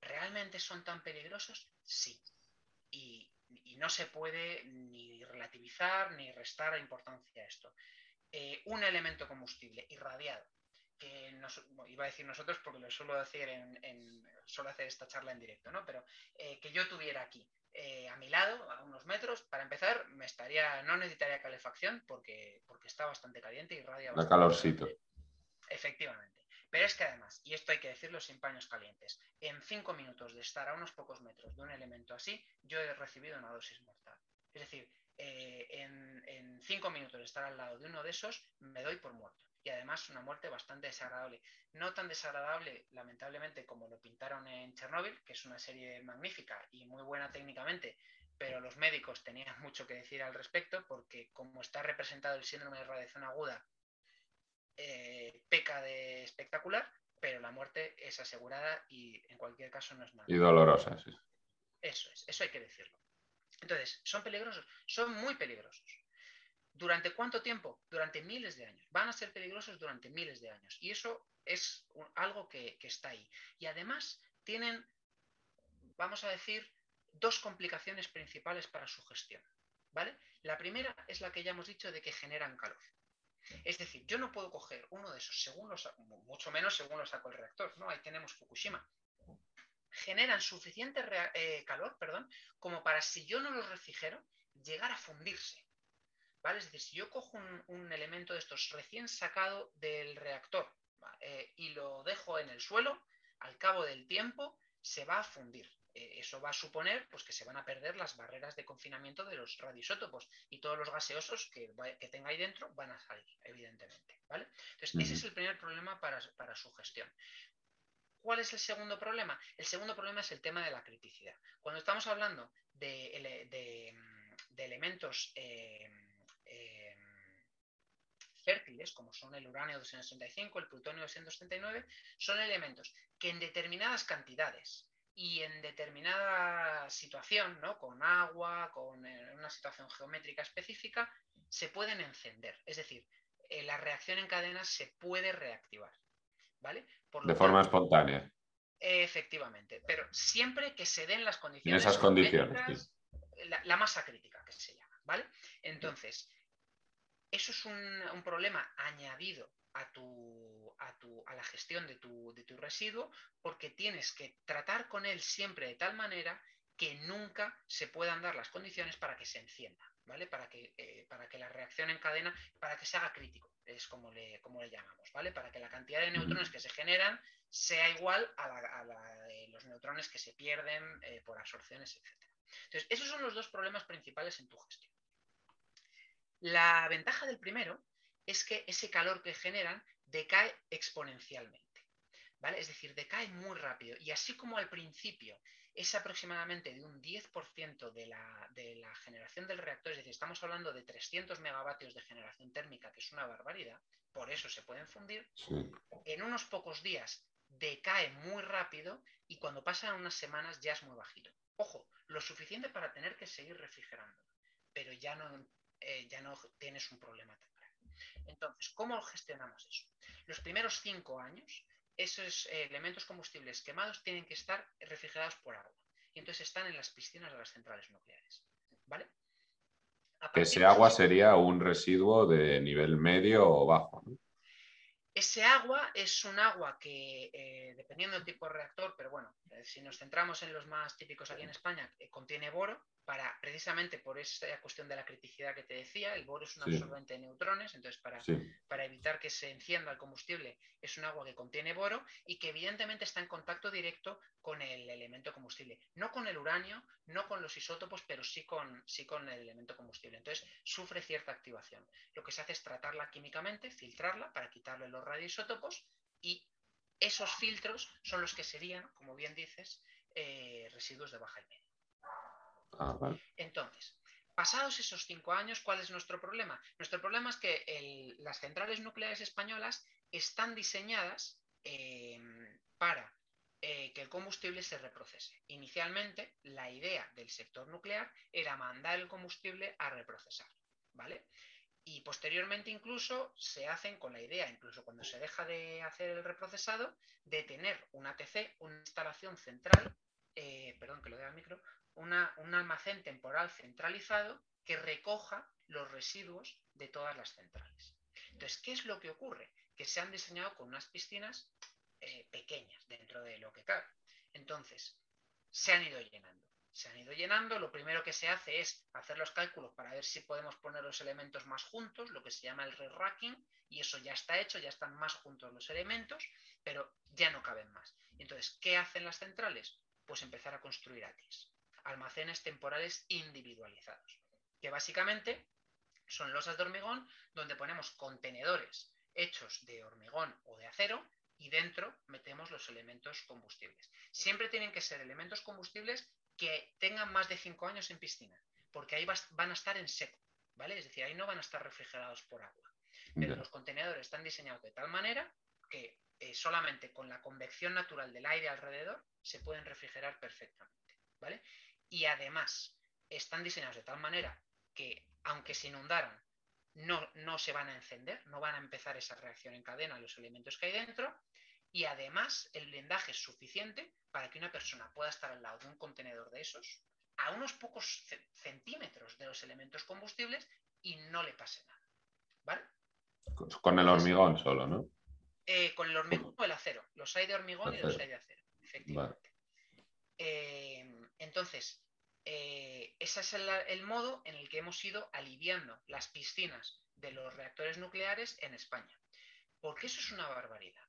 ¿Realmente son tan peligrosos? Sí. Y, no se puede ni relativizar ni restar importancia a esto. Eh, un elemento combustible irradiado, que iba a decir nosotros porque lo suelo decir en, suelo hacer esta charla en directo, ¿no? Pero eh, que yo tuviera aquí eh, a mi lado, a unos metros, para empezar, me estaría, no necesitaría calefacción porque, porque está bastante caliente y irradia bastante. calorcito. Efectivamente. Pero es que además, y esto hay que decirlo sin paños calientes, en cinco minutos de estar a unos pocos metros de un elemento así, yo he recibido una dosis mortal. Es decir, eh, en, cinco minutos de estar al lado de uno de esos, me doy por muerto. Y además una muerte bastante desagradable. No tan desagradable, lamentablemente, como lo pintaron en Chernóbil, que es una serie magnífica y muy buena técnicamente, pero los médicos tenían mucho que decir al respecto, porque como está representado el síndrome de radiación aguda eh, peca de espectacular, pero la muerte es asegurada y en cualquier caso no es nada. Y dolorosa, sí. Eso es, eso hay que decirlo. Entonces, ¿son peligrosos? Son muy peligrosos. ¿Durante cuánto tiempo? Durante miles de años. Van a ser peligrosos durante miles de años. Y eso es algo que, está ahí. Y además tienen, vamos a decir, dos complicaciones principales para su gestión. ¿Vale? La primera es la que ya hemos dicho de que generan calor. Es decir, yo no puedo coger uno de esos, según los, mucho menos según lo saco el reactor, ¿no? Ahí tenemos Fukushima. Generan suficiente eh, calor, perdón, como para si yo no los refrigero, llegar a fundirse. ¿Vale? Es decir, si yo cojo un, elemento de estos recién sacado del reactor eh, y lo dejo en el suelo, al cabo del tiempo se va a fundir. eh, eso va a suponer pues, que se van a perder las barreras de confinamiento de los radioisótopos y todos los gaseosos que, tenga ahí dentro van a salir, evidentemente. ¿vale? Entonces, ese es el primer problema para, su gestión. ¿Cuál es el segundo problema? El segundo problema es el tema de la criticidad. Cuando estamos hablando de, elementos eh, eh, fértiles, como son el uranio 265, el plutonio 239, son elementos que en determinadas cantidades y en determinada situación, ¿no? con agua, con eh, una situación geométrica específica, se pueden encender. Es decir, la reacción en cadena se puede reactivar. ¿Vale? de forma espontánea. Efectivamente, pero siempre que se den las condiciones. En esas condiciones. La, masa crítica, que se llama. ¿vale? Entonces, eso es un problema añadido a, tu, a, la gestión de tu, residuo porque tienes que tratar con él siempre de tal manera que nunca se puedan dar las condiciones para que se encienda, ¿vale? Para que, eh, para que la reacción en cadena, para que se haga crítico, es como le, como le llamamos, ¿vale? Para que la cantidad de neutrones que se generan sea igual a la, de los neutrones que se pierden eh, por absorciones, etc. Entonces, esos son los dos problemas principales en tu gestión. La ventaja del primero es que ese calor que generan decae exponencialmente. ¿vale? Es decir, decae muy rápido. Y así como al principio es aproximadamente de un 10% de la, de la generación del reactor, es decir, estamos hablando de 300 megavatios de generación térmica, que es una barbaridad, por eso se pueden fundir, en unos pocos días decae muy rápido y cuando pasan unas semanas ya es muy bajito. Ojo, lo suficiente para tener que seguir refrigerando, pero ya no, eh, ya no tienes un problema entonces, ¿cómo gestionamos eso? Los primeros cinco años, esos eh, elementos combustibles quemados tienen que estar refrigerados por agua. Y entonces están en las piscinas de las centrales nucleares. ¿Vale? Ese agua sería un residuo de nivel medio o bajo. Ese agua es un agua que, eh, dependiendo del tipo de reactor, pero bueno, eh, si nos centramos en los más típicos aquí en España, contiene boro, para, precisamente por esa cuestión de la criticidad que te decía, el boro es un absorbente de neutrones, entonces para, para evitar que se encienda el combustible es un agua que contiene boro y que evidentemente está en contacto directo con el elemento combustible. No con el uranio, no con los isótopos, pero sí con, sí con el elemento combustible. Entonces sufre cierta activación. Lo que se hace es tratarla químicamente, filtrarla para quitarle los radioisótopos y esos filtros son los que serían, como bien dices, eh, residuos de baja y media. Ah, Entonces, pasados esos cinco años, ¿cuál es nuestro problema? Nuestro problema es que las centrales nucleares españolas están diseñadas em, para eh, que el combustible se reprocese. Inicialmente, la idea del sector nuclear era mandar el combustible a reprocesar, ¿vale? Y posteriormente incluso se hacen con la idea, incluso cuando se deja de hacer el reprocesado, de tener una ATC, una instalación central, eh, perdón que lo dé al micro, un almacén temporal centralizado que recoja los residuos de todas las centrales. Entonces, ¿qué es lo que ocurre? Que se han diseñado con unas piscinas eh, pequeñas dentro de lo que cabe. Entonces, se han ido llenando. Se han ido llenando, lo primero que se hace es hacer los cálculos para ver si podemos poner los elementos más juntos, lo que se llama el re-racking, y eso ya está hecho, ya están más juntos los elementos, pero ya no caben más. Entonces, ¿qué hacen las centrales? Pues empezar a construir ATIs almacenes temporales individualizados, que básicamente son losas de hormigón donde ponemos contenedores hechos de hormigón o de acero y dentro metemos los elementos combustibles. Siempre tienen que ser elementos combustibles que tengan más de 5 años en piscina, porque ahí van a estar en seco, ¿vale? Es decir, ahí no van a estar refrigerados por agua. Pero los contenedores están diseñados de tal manera que eh, solamente con la convección natural del aire alrededor se pueden refrigerar perfectamente, ¿vale? y además están diseñados de tal manera que aunque se inundaran, no, no se van a encender, no van a empezar esa reacción en cadena los elementos que hay dentro y además el blindaje es suficiente para que una persona pueda estar al lado de un contenedor de esos a unos pocos centímetros de los elementos combustibles y no le pase nada. ¿Vale? Con el hormigón solo, ¿no? Eh, con el hormigón o el acero. Los hay de hormigón y los hay de acero, efectivamente. Eh, entonces, eh, ese es el, modo en el que hemos ido aliviando las piscinas de los reactores nucleares en España. ¿Por qué eso es una barbaridad?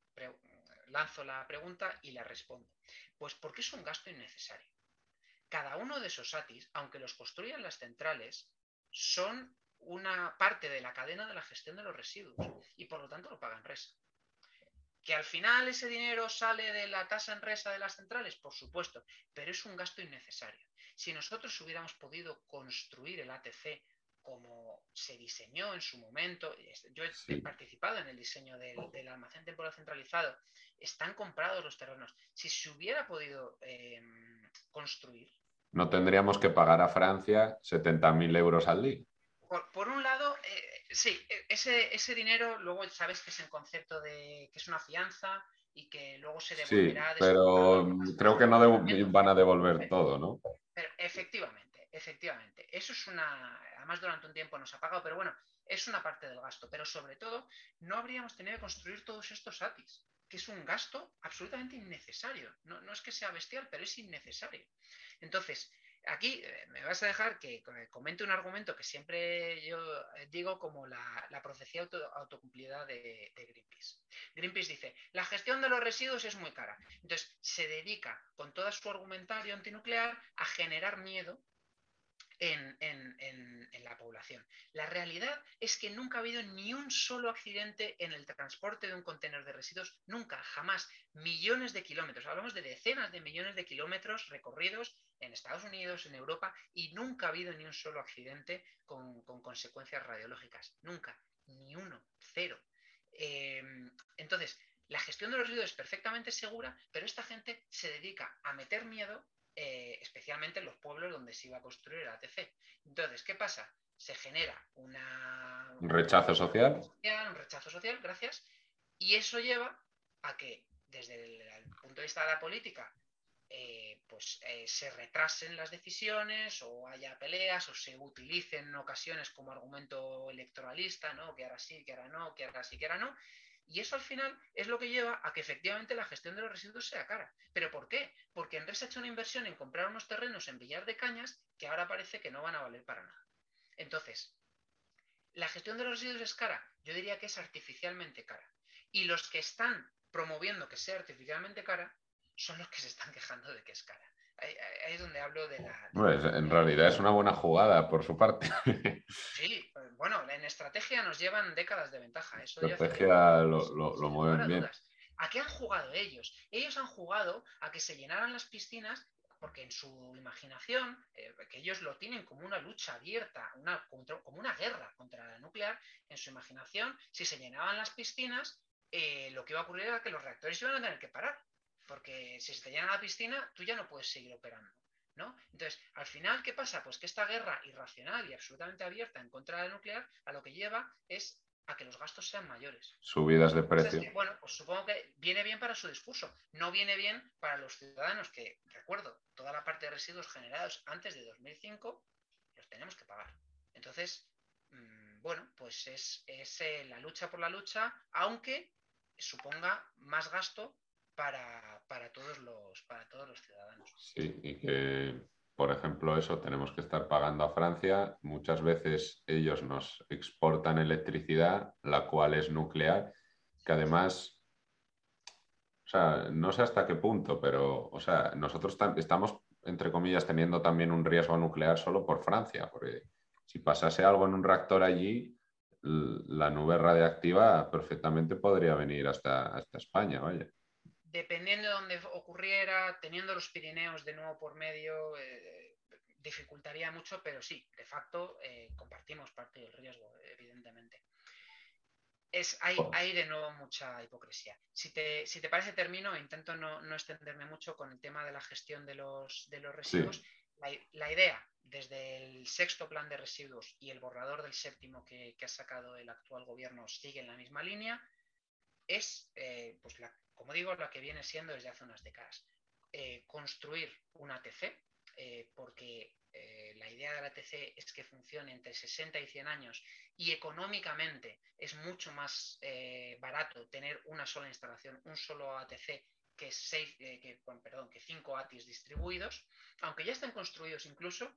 Lanzo la pregunta y la respondo. Pues porque es un gasto innecesario. cada uno de esos ATIs, aunque los construyan las centrales, son una parte de la cadena de la gestión de los residuos y por lo tanto lo pagan resa. ¿Que al final ese dinero sale de la tasa en resa de las centrales? Por supuesto, pero es un gasto innecesario. Si nosotros hubiéramos podido construir el ATC como se diseñó en su momento, yo he participado en el diseño del, almacén temporal centralizado, están comprados los terrenos. Si se hubiera podido em, construir... No tendríamos que pagar a Francia 70.000 euros al día. Por, un lado, eh, sí, e, ese, ese, dinero luego sabes que es el concepto de que es una fianza y que luego se devolverá. Sí, pero creo que no van a devolver todo, ¿no? Pero efectivamente, efectivamente. Eso es una, además durante un tiempo nos ha pagado, pero bueno, es una parte del gasto. Pero sobre todo, no habríamos tenido que construir todos estos ATIs, que es un gasto absolutamente innecesario. No, no es que sea bestial, pero es innecesario. Entonces, aquí eh, me vas a dejar que comente un argumento que siempre yo eh, digo como la, profecía autocumplida de, de, Greenpeace. Greenpeace dice, la gestión de los residuos es muy cara. Entonces, se dedica con todo su argumentario antinuclear a generar miedo en, la población. La realidad es que nunca ha habido ni un solo accidente en el transporte de un contenedor de residuos, nunca, jamás. Millones de kilómetros, hablamos de decenas de millones de kilómetros recorridos en Estados Unidos, en Europa, y nunca ha habido ni un solo accidente con, consecuencias radiológicas. Nunca, ni uno, cero. Eh, entonces, la gestión de los residuos es perfectamente segura, pero esta gente se dedica a meter miedo eh, especialmente en los pueblos donde se iba a construir el ATC. Entonces, ¿qué pasa? Se genera una... Un rechazo social. Un rechazo social, gracias. Y eso lleva a que, desde el, punto de vista de la política, eh, pues eh, se retrasen las decisiones o haya peleas o se utilicen en ocasiones como argumento electoralista, ¿no? Que ahora sí, que ahora no, que ahora sí, que ahora no. Y eso al final es lo que lleva a que efectivamente la gestión de los residuos sea cara. ¿Pero por qué? Porque Enres ha hecho una inversión en comprar unos terrenos en Villar de Cañas que ahora parece que no van a valer para nada. Entonces, ¿la gestión de los residuos es cara? Yo diría que es artificialmente cara. Y los que están promoviendo que sea artificialmente cara son los que se están quejando de que es cara. Ahí, es donde hablo de la... Pues en realidad es una buena jugada por su parte. Sí, bueno, en estrategia nos llevan décadas de ventaja. Eso estrategia lo, lo, mueven bien. ¿A qué han jugado ellos? Ellos han jugado a que se llenaran las piscinas porque en su imaginación, eh, que ellos lo tienen como una lucha abierta, una, como una guerra contra la nuclear, en su imaginación, si se llenaban las piscinas, eh, lo que iba a ocurrir era que los reactores iban a tener que parar. Porque si se te llena la piscina, tú ya no puedes seguir operando. ¿no? Entonces, al final, ¿qué pasa? Pues que esta guerra irracional y absolutamente abierta en contra de la nuclear a lo que lleva es a que los gastos sean mayores. Subidas de precio. bueno, pues supongo que viene bien para su discurso. No viene bien para los ciudadanos que, recuerdo, toda la parte de residuos generados antes de 2005 los tenemos que pagar. Entonces, mm, bueno, pues es, es eh, la lucha por la lucha, aunque suponga más gasto para, todos, los, para todos los ciudadanos. Sí, y que, por ejemplo, eso tenemos que estar pagando a Francia. Muchas veces ellos nos exportan electricidad, la cual es nuclear, que además, o sea, no sé hasta qué punto, pero, o sea, nosotros estamos, entre comillas, teniendo también un riesgo nuclear solo por Francia, porque si pasase algo en un reactor allí, la nube radiactiva perfectamente podría venir hasta, hasta España, vaya dependiendo de dónde ocurriera, teniendo los Pirineos de nuevo por medio, eh, dificultaría mucho, pero sí, de facto eh, compartimos parte del riesgo, evidentemente. Es, hay, oh. hay, de nuevo mucha hipocresía. Si te, si te parece, termino, intento no, no, extenderme mucho con el tema de la gestión de los, de los residuos. La, la, idea, desde el sexto plan de residuos y el borrador del séptimo que, que ha sacado el actual gobierno, sigue en la misma línea, es eh, pues la, como digo, la que viene siendo desde hace unas décadas. Eh, construir un ATC, eh, porque eh, la idea del ATC es que funcione entre 60 y 100 años y económicamente es mucho más barato tener una sola instalación, un solo ATC que, seis, que, perdón, que cinco ATIs distribuidos, aunque ya estén construidos incluso,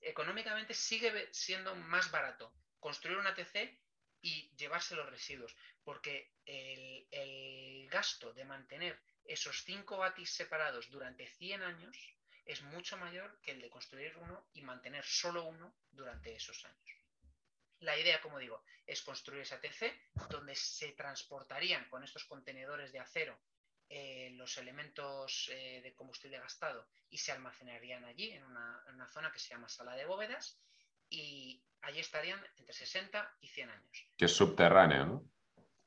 económicamente sigue siendo más barato construir un ATC y llevarse los residuos, porque el, gasto de mantener esos cinco ATIs separados durante 100 años es mucho mayor que el de construir uno y mantener solo uno durante esos años. La idea, como digo, es construir esa TC donde se transportarían con estos contenedores de acero eh, los elementos eh, de combustible gastado y se almacenarían allí en una, en una, zona que se llama sala de bóvedas y allí estarían entre 60 y 100 años. Que es subterráneo, ¿no?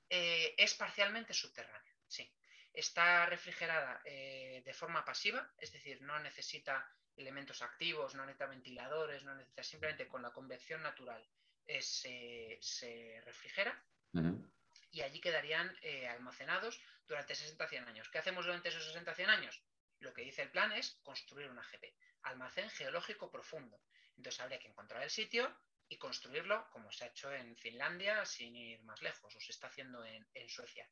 Eh, es parcialmente subterránea, sí. Está refrigerada eh, de forma pasiva, es decir, no necesita elementos activos, no necesita ventiladores, no necesita simplemente con la convección natural eh, se, refrigera y allí quedarían almacenados durante 60-100 años. ¿Qué hacemos durante esos 60-100 años? Lo que dice el plan es construir un AGP, almacén geológico profundo. Entonces habría que encontrar el sitio, y construirlo como se ha hecho en Finlandia sin ir más lejos o se está haciendo en, Suecia.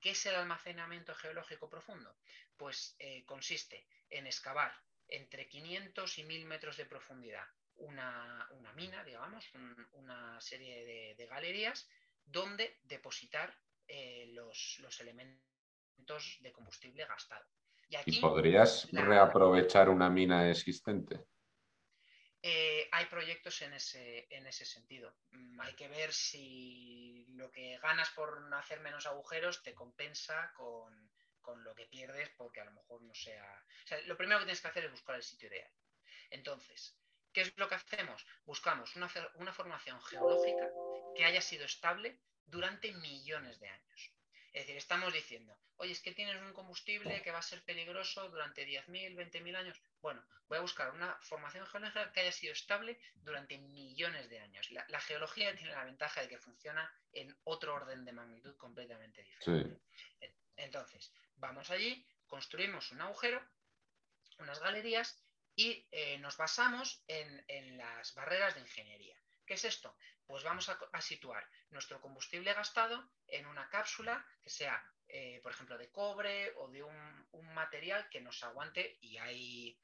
¿Qué es el almacenamiento geológico profundo? Pues eh, consiste en excavar entre 500 y 1000 metros de profundidad una, mina, digamos, una serie de, galerías donde depositar eh, los, elementos de combustible gastado. ¿Y, aquí, podrías reaprovechar una mina existente? Eh, hay proyectos en ese, en ese sentido. Mm, hay que ver si lo que ganas por hacer menos agujeros te compensa con, lo que pierdes porque a lo mejor no sea... lo primero que tienes que hacer es buscar el sitio ideal. Entonces, ¿qué es lo que hacemos? Buscamos una, una formación geológica que haya sido estable durante millones de años. Es decir, estamos diciendo, oye, es que tienes un combustible que va a ser peligroso durante 10.000, 20.000 años. Bueno, voy a buscar una formación geológica que haya sido estable durante millones de años. La, geología tiene la ventaja de que funciona en otro orden de magnitud completamente diferente. Entonces, vamos allí, construimos un agujero, unas galerías y eh, nos basamos en las barreras de ingeniería. ¿Qué es esto? Pues vamos a, situar nuestro combustible gastado en una cápsula que sea, eh, por ejemplo, de cobre o de un, material que nos aguante y hay,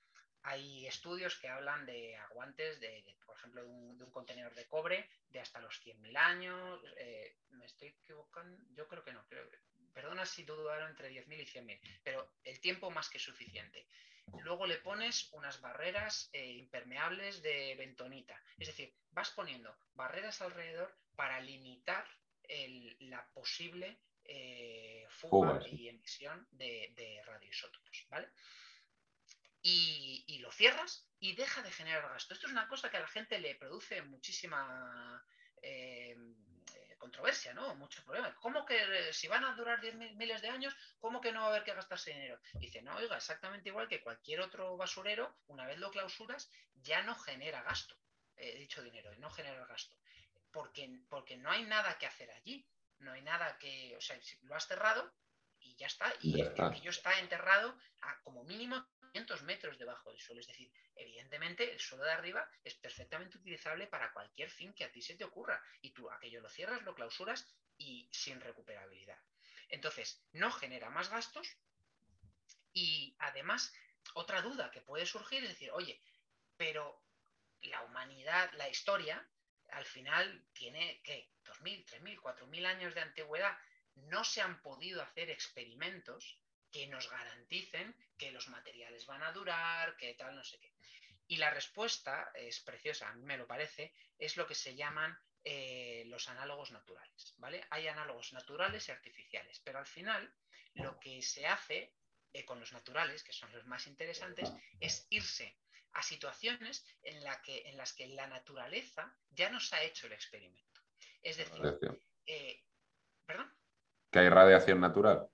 hay estudios que hablan de aguantes, de, por ejemplo, de un, contenedor de cobre de hasta los 100.000 años. Eh, ¿Me estoy equivocando? Yo creo que no. perdona si dudaron entre 10.000 y 100.000, pero el tiempo más que suficiente. Luego le pones unas barreras eh, impermeables de bentonita. Es decir, vas poniendo barreras alrededor para limitar la posible eh, fuga y emisión de, radioisótopos. ¿vale? Y, lo cierras y deja de generar gasto. Esto es una cosa que a la gente le produce muchísima eh, controversia, ¿no? Muchos problemas. ¿Cómo que eh, si van a durar diez miles de años, cómo que no va a haber que gastarse dinero? Dice, no, oiga, exactamente igual que cualquier otro basurero, una vez lo clausuras, ya no genera gasto, he dicho dinero, no genera gasto. Porque, porque no hay nada que hacer allí. No hay nada que, o sea, lo has cerrado y ya está. Y el aquello está enterrado a como mínimo metros debajo del suelo. Es decir, evidentemente el suelo de arriba es perfectamente utilizable para cualquier fin que a ti se te ocurra. Y tú aquello lo cierras, lo clausuras y sin recuperabilidad. Entonces, no genera más gastos y además, otra duda que puede surgir es decir, oye, pero la humanidad, la historia, al final tiene, ¿qué? ¿2.000, 3.000, 4.000 años de antigüedad? No se han podido hacer experimentos que nos garanticen que los materiales van a durar, que tal, no sé qué. Y la respuesta es preciosa, a mí me lo parece, es lo que se llaman eh, los análogos naturales, ¿vale? Hay análogos naturales y artificiales, pero al final lo que se hace eh, con los naturales, que son los más interesantes, es irse a situaciones en, la que, en las que la naturaleza ya nos ha hecho el experimento. Es decir, eh, ¿perdón? ¿Que hay radiación natural?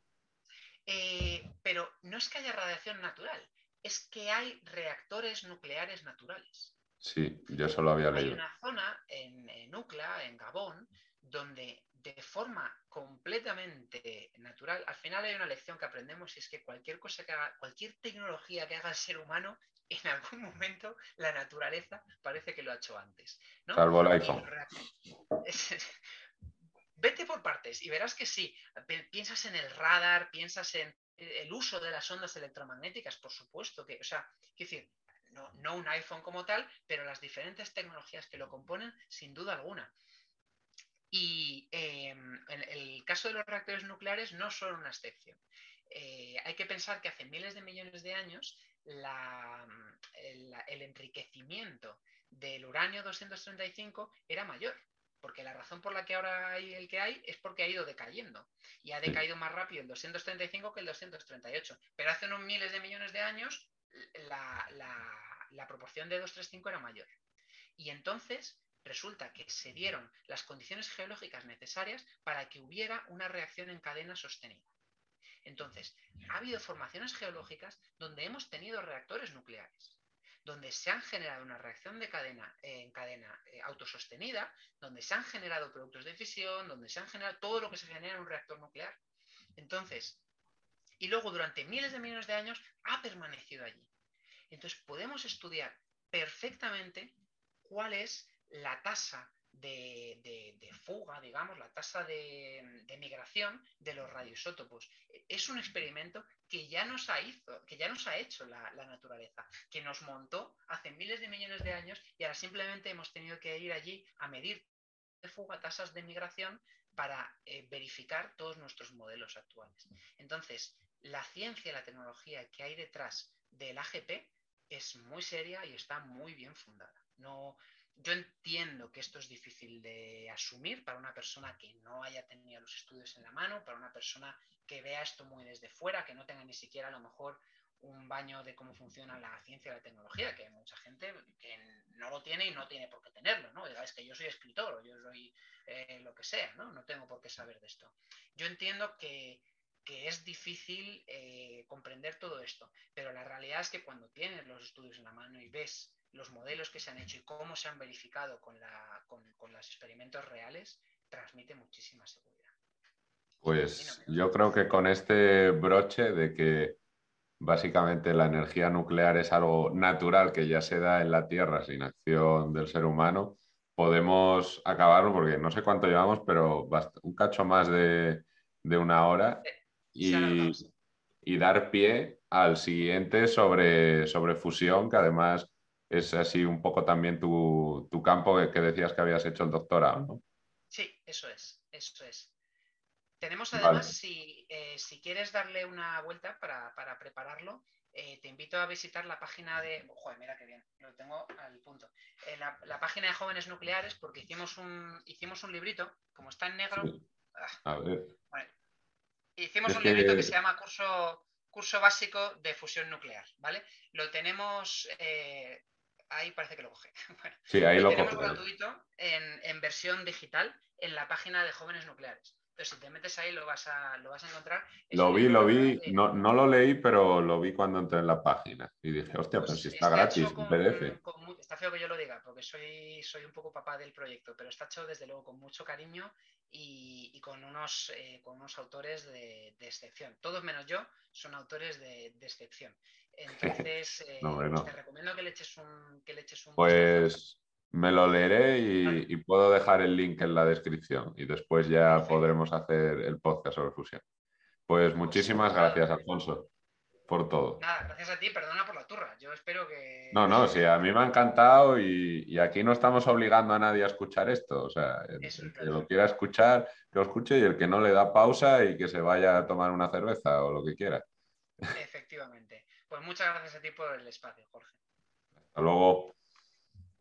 Eh, pero no es que haya radiación natural, es que hay reactores nucleares naturales. Sí, yo solo había leído. Hay una zona en, en Ucla, en Gabón, donde de forma completamente natural, al final hay una lección que aprendemos y es que cualquier cosa que haga, cualquier tecnología que haga el ser humano, en algún momento la naturaleza parece que lo ha hecho antes. Salvo el iPhone. Vete por partes y verás que sí. Piensas en el radar, piensas en el uso de las ondas electromagnéticas, por supuesto que, o sea, quiero decir, no, un iPhone como tal, pero las diferentes tecnologías que lo componen, sin duda alguna. Y em, en el caso de los reactores nucleares no son una excepción. Eh, hay que pensar que hace miles de millones de años el, enriquecimiento del uranio 235 era mayor porque la razón por la que ahora hay el que hay es porque ha ido decayendo y ha decaído más rápido el 235 que el 238. Pero hace unos miles de millones de años la, la proporción de 235 era mayor. Y entonces resulta que se dieron las condiciones geológicas necesarias para que hubiera una reacción en cadena sostenida. Entonces, ha habido formaciones geológicas donde hemos tenido reactores nucleares donde se han generado una reacción de cadena en cadena eh, autosostenida, donde se han generado productos de fisión, donde se han generado todo lo que se genera en un reactor nuclear. Entonces, y luego durante miles de millones de años ha permanecido allí. Entonces podemos estudiar perfectamente cuál es la tasa de, fuga, digamos, la tasa de, migración de los radioisótopos. Es un experimento que ya nos ha, hizo, que ya nos ha hecho la, naturaleza, que nos montó hace miles de millones de años y ahora simplemente hemos tenido que ir allí a medir de fuga, tasas de migración para eh, verificar todos nuestros modelos actuales. Entonces, la ciencia y la tecnología que hay detrás del AGP es muy seria y está muy bien fundada. No, yo entiendo que esto es difícil de asumir para una persona que no haya tenido los estudios en la mano, para una persona que vea esto muy desde fuera, que no tenga ni siquiera a lo mejor un baño de cómo funciona la ciencia y la tecnología, que hay mucha gente que no lo tiene y no tiene por qué tenerlo, ¿no? es que yo soy escritor o yo soy eh, lo que sea, ¿no? No tengo por qué saber de esto. Yo entiendo que, es difícil eh, comprender todo esto, pero la realidad es que cuando tienes los estudios en la mano y ves los modelos que se han hecho y cómo se han verificado con, los experimentos reales, transmite muchísima seguridad. Pues yo creo que con este broche de que básicamente la energía nuclear es algo natural que ya se da en la Tierra sin acción del ser humano, podemos acabarlo porque no sé cuánto llevamos, pero un cacho más de, una hora y, y, dar pie al siguiente sobre, sobre fusión, que además es así un poco también tu, campo que, decías que habías hecho el doctorado, ¿no? Sí, eso es, eso es. Tenemos además, eh, si, quieres darle una vuelta para, prepararlo, eh, te invito a visitar la página de. Joder, mira qué bien, lo tengo al punto. Eh, la, página de jóvenes nucleares, porque hicimos un, hicimos un librito, como está en negro. Ah, a ver. hicimos un librito que se llama Curso, curso Básico de Fusión Nuclear, ¿vale? Lo tenemos ahí parece que lo coge. sí, ahí lo, tenemos gratuito en, versión digital en la página de jóvenes nucleares. Entonces, si te metes ahí lo vas a, lo vas a encontrar. lo vi, lo vi, no, no, lo leí, pero lo vi cuando entré en la página. Y dije, hostia, pues, si está, gratis, en PDF. está feo que yo lo diga, porque soy, soy un poco papá del proyecto, pero está hecho desde luego con mucho cariño y, con, unos, eh, con unos autores de, excepción. Todos menos yo son autores de, excepción. Entonces, eh, pues te recomiendo que le eches un... Que le eches un pues me lo leeré y, puedo dejar el link en la descripción y después ya podremos hacer el podcast sobre fusión. Pues, pues muchísimas gracias, Alfonso, por todo. Nada, gracias a ti, perdona por la turra. Yo espero que. No, no, sí, a mí me ha encantado y, aquí no estamos obligando a nadie a escuchar esto. O sea, el, que lo quiera escuchar, que lo escuche y el que no le da pausa y que se vaya a tomar una cerveza o lo que quiera. Efectivamente. Pues muchas gracias a ti por el espacio, Jorge. Hasta luego.